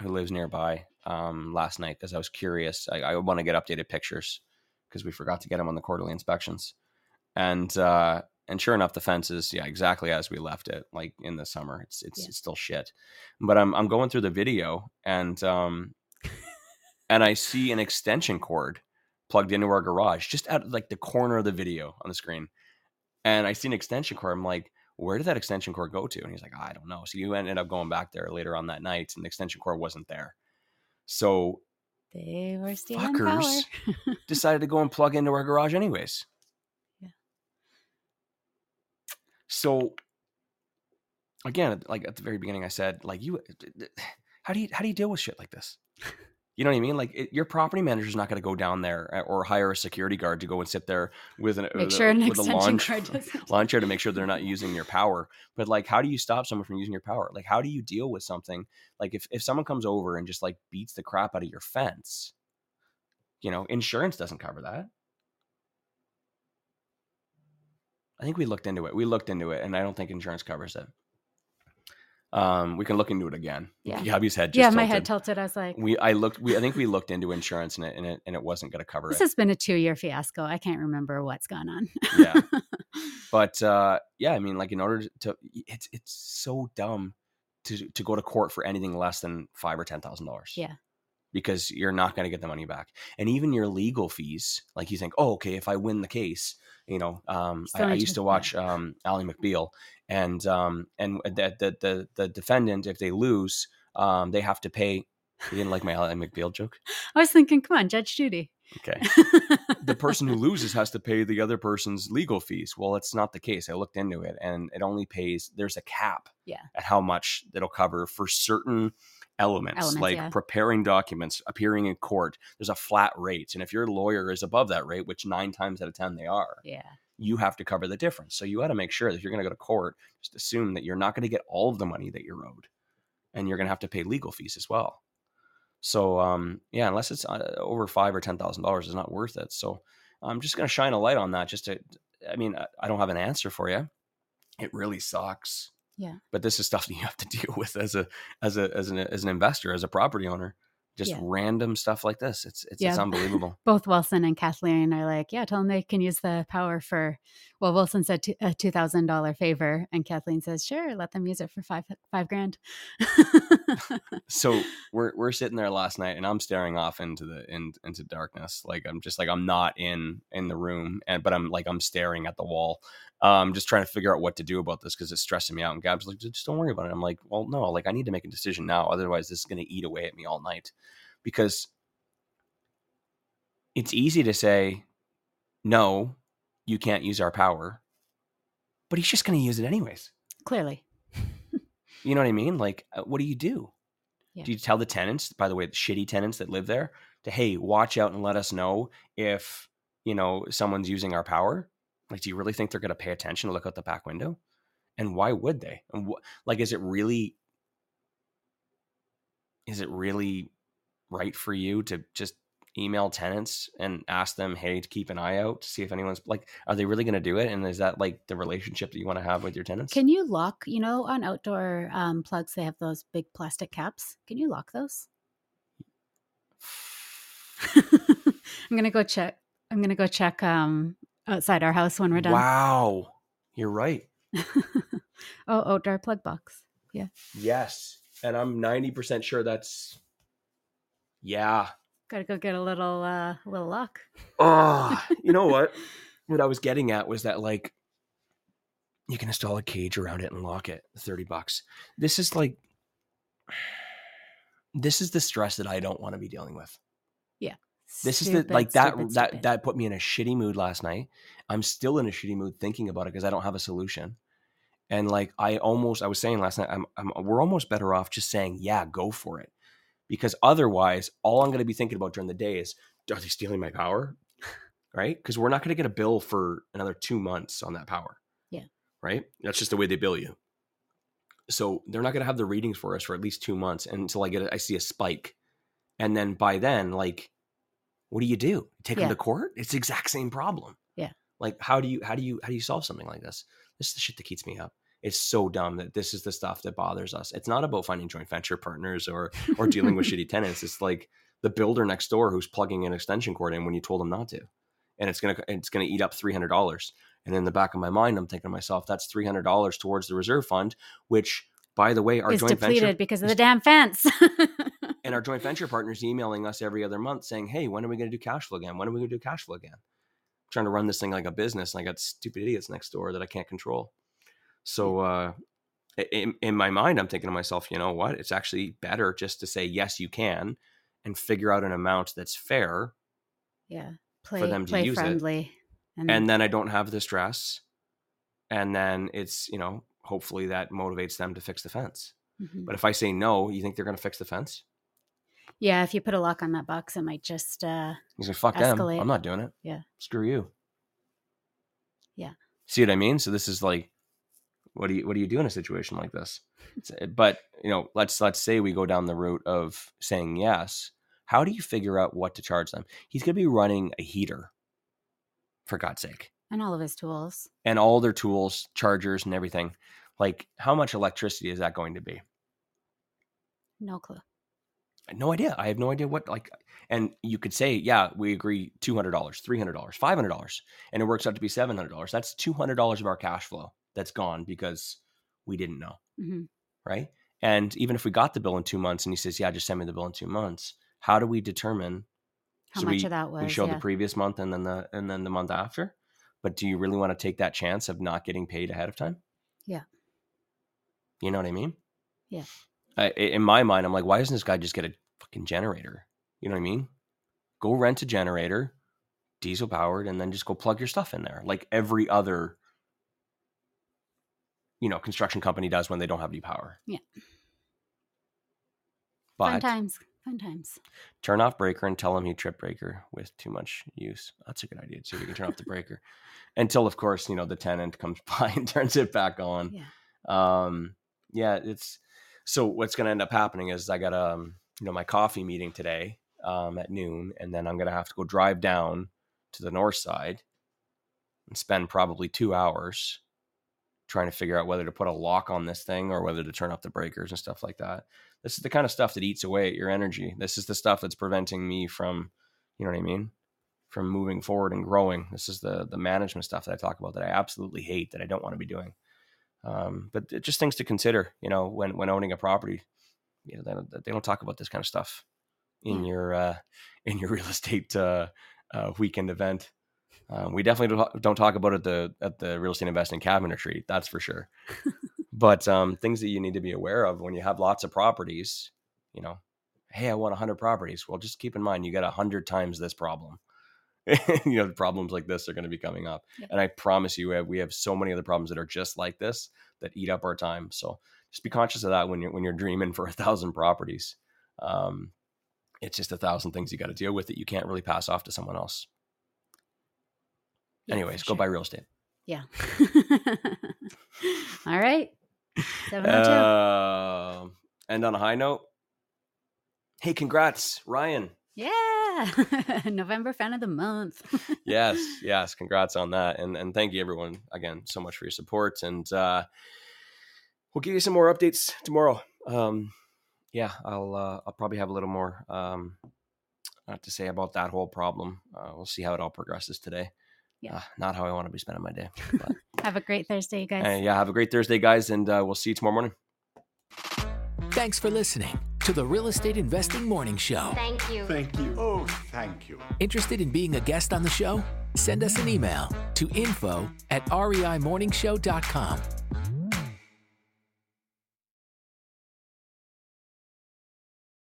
who lives nearby um, last night because I was curious. I, I want to get updated pictures because we forgot to get them on the quarterly inspections, and uh, and sure enough, the fence is yeah exactly as we left it. Like in the summer, it's it's, yeah. it's still shit. But I'm I'm going through the video and um and I see an extension cord plugged into our garage, just at like the corner of the video on the screen. And I see an extension cord. I'm like, where did that extension cord go to? And he's like, I don't know. So you ended up going back there later on that night, and the extension cord wasn't there. So they were stealing fuckers decided to go and plug into our garage anyways. Yeah. So again, like at the very beginning, I said, like you, how do you how do you deal with shit like this? You know what I mean? Like it, your property manager is not going to go down there uh, or hire a security guard to go and sit there with an make sure an with a lawn, lawn chair to make sure they're not using your power. But like, how do you stop someone from using your power? Like, how do you deal with something like if if someone comes over and just like beats the crap out of your fence? You know, insurance doesn't cover that. I think we looked into it. We looked into it, and I don't think insurance covers it. Um, we can look into it again. Yeah, Gabby's head. yeah, tilted. my head tilted. I was like, we. I looked. We. I think we looked into insurance and it and it, and it wasn't going to cover this it. This has been a two year fiasco. I can't remember what's gone on. yeah, but uh, yeah, I mean, like in order to, it's it's so dumb to to go to court for anything less than five or ten thousand dollars. Yeah, because you're not going to get the money back, and even your legal fees. Like you think, oh, okay, if I win the case, you know, um, I, I, used to watch um, Ally McBeal, and um, and the, the, the the defendant, if they lose, um, they have to pay You didn't like my Ally McBeal joke? I was thinking, come on, Judge Judy. Okay. the person who loses has to pay the other person's legal fees. Well, it's not the case. I looked into it and it only pays, there's a cap Yeah. at how much that'll cover for certain elements, Elements, like yeah. preparing documents, appearing in court. There's a flat rate. And if your lawyer is above that rate, which nine times out of 10 they are, yeah. you have to cover the difference. So you got to make sure that if you're going to go to court, just assume that you're not going to get all of the money that you're owed, and you're going to have to pay legal fees as well. So um, yeah, unless it's uh, over five or ten thousand dollars, it's not worth it. So I'm just going to shine a light on that. Just to, I mean, I- I don't have an answer for you. It really sucks. Yeah. But this is stuff that you have to deal with as a as a as an as an investor, as a property owner. Just Yeah. random stuff like this. It's it's, it's unbelievable. Both Wilson and Kathleen are like, yeah, tell them they can use the power for. Well, Wilson said t- a two thousand dollar favor, and Kathleen says, sure, let them use it for five five grand. so we're we're sitting there last night and I'm staring off into the in, into darkness like I'm just like I'm not in in the room and but I'm like I'm staring at the wall um just trying to figure out what to do about this because it's stressing me out and Gab's like just don't worry about it I'm like well no like I need to make a decision now otherwise this is going to eat away at me all night because it's easy to say no you can't use our power but he's just going to use it anyways Clearly, you know what I mean? Like, uh, what do you do? Yeah. Do you tell the tenants, by the way, the shitty tenants that live there, to hey, watch out and let us know if you know someone's using our power? Like, do you really think they're going to pay attention to look out the back window? And why would they? And wh- like, is it really, is it really right for you to just email tenants and ask them, hey, to keep an eye out to see if anyone's like, are they really going to do it? And is that like the relationship that you want to have with your tenants? can you lock? You know, on outdoor um, plugs, they have those big plastic caps. Can you lock those? I'm gonna go check. I'm gonna go check um, outside our house when we're done. Wow, you're right. oh, outdoor plug box. Yeah. Yes. And I'm 90% sure that's yeah. Got to go get a little uh, little luck. Oh, you know what? What I was getting at was that like you can install a cage around it and lock it. 30 bucks. This is like this is the stress that I don't want to be dealing with. Yeah. This is the like that stupid, that stupid. that put me in a shitty mood last night. I'm still in a shitty mood thinking about it because I don't have a solution. And like I almost I was saying last night, I'm, I'm we're almost better off just saying, yeah, go for it. Because otherwise, all I'm going to be thinking about during the day is, are they stealing my power? right? Because we're not going to get a bill for another two months on that power. Yeah. Right? That's just the way they bill you. So they're not going to have the readings for us for at least two months until I get a, I see a spike, and then by then, like, what do you do? Take Yeah. them to court? It's the exact same problem. Yeah. Like, how do you how do you how do you solve something like this? This is the shit that keeps me up. It's so dumb that this is the stuff that bothers us. It's not about finding joint venture partners or or dealing with shitty tenants. It's like the builder next door who's plugging an extension cord in when you told him not to, and it's gonna it's gonna eat up three hundred dollars. And in the back of my mind, I'm thinking to myself, that's three hundred dollars towards the reserve fund, which, by the way, our is joint depleted venture because of the damn fence. and our joint venture partners emailing us every other month saying, "Hey, when are we going to do cash flow again? When are we going to do cash flow again?" I'm trying to run this thing like a business, and I got stupid idiots next door that I can't control. So, uh, in, in my mind, I'm thinking to myself, you know what? It's actually better just to say yes, you can, and figure out an amount that's fair, yeah, play for them to play use it. friendly, and, and then I don't have the stress, and then it's you know hopefully that motivates them to fix the fence. Mhm. But if I say no, you think they're going to fix the fence? yeah, if you put a lock on that box, it might just uh, He's like, fuck them. Escalate. I'm not doing it. Yeah. Screw you. Yeah. See what I mean? So this is like, what do you what do you do in a situation like this? Uh, but you know, let's let's say we go down the route of saying yes. How do you figure out what to charge them? He's going to be running a heater, for God's sake, and all of his tools. and all their tools, chargers, and everything. Like, how much electricity is that going to be? No clue. No idea. I have no idea what like and you could say, yeah, we agree $200, $300, $500 and it works out to be $700. That's $200 of our cash flow that's gone because we didn't know, hmm right? And even if we got the bill in 2 months and he says, "Yeah, just send me the bill in 2 months." How do we determine How So much we, of that was? we show yeah. the previous month and then the and then the month after? But do you really want to take that chance of not getting paid ahead of time? Yeah. You know what I mean? Yeah. I, in my mind, I'm like, why doesn't this guy just get a fucking generator. You know what I mean? Go rent a generator, diesel powered, and then just go plug your stuff in there, like every other, you know, construction company does when they don't have any power. Yeah. But Fun times. Fun times. turn off breaker and tell him he trip breaker with too much use. That's a good idea too. You can turn off the breaker until, of course, you know the tenant comes by and turns it back on. Yeah. Um, yeah, it's so what's going to end up happening is I got um, you know, my coffee meeting today um, at noon, and then I'm going to have to go drive down to the north side and spend probably two hours trying to figure out whether to put a lock on this thing or whether to turn off the breakers and stuff like that. This is the kind of stuff that eats away at your energy. This is the stuff that's preventing me from, you know what I mean, from moving forward and growing. This is the the management stuff that I talk about that I absolutely hate that I don't want to be doing. Um, but just things to consider, you know, when when owning a property. You know, they don't, they don't talk about this kind of stuff in Yeah. your uh, in your real estate uh, uh, weekend event. Um, we definitely don't, talk about it at the at the real estate investing cabin retreat. That's for sure. but um, things that you need to be aware of when you have lots of properties. You know, hey, I want 100 properties. Well, just keep in mind you got 100 times this problem. you know, problems like this are going to be coming up. Yeah. And I promise you, we have, we have so many other problems that are just like this that eat up our time. So just be conscious of that when you're when you're dreaming for a thousand properties. Um, it's just a thousand things you got to deal with that you can't really pass off to someone else. Yeah, Anyways, for go sure. buy real estate. Yeah. All right. 702. Uh, and on a high note, hey, congrats, Ryan. yeah. November fan of the month. yes, yes, congrats on that, and and thank you everyone again so much for your support, and uh, we'll give you some more updates tomorrow. Um, yeah, I'll uh, I'll probably have a little more um, uh, to say about that whole problem. Uh, we'll see how it all progresses today. Yeah. Uh, not how I want to be spending my day. But, Have a great Thursday, you guys. uh, yeah, have a great Thursday, guys, and uh, we'll see you tomorrow morning. Thanks for listening to the Real Estate Investing Morning Show. Thank you. Thank you. Oh, thank you. Interested in being a guest on the show? Send us an email to info at reimorningshow.com.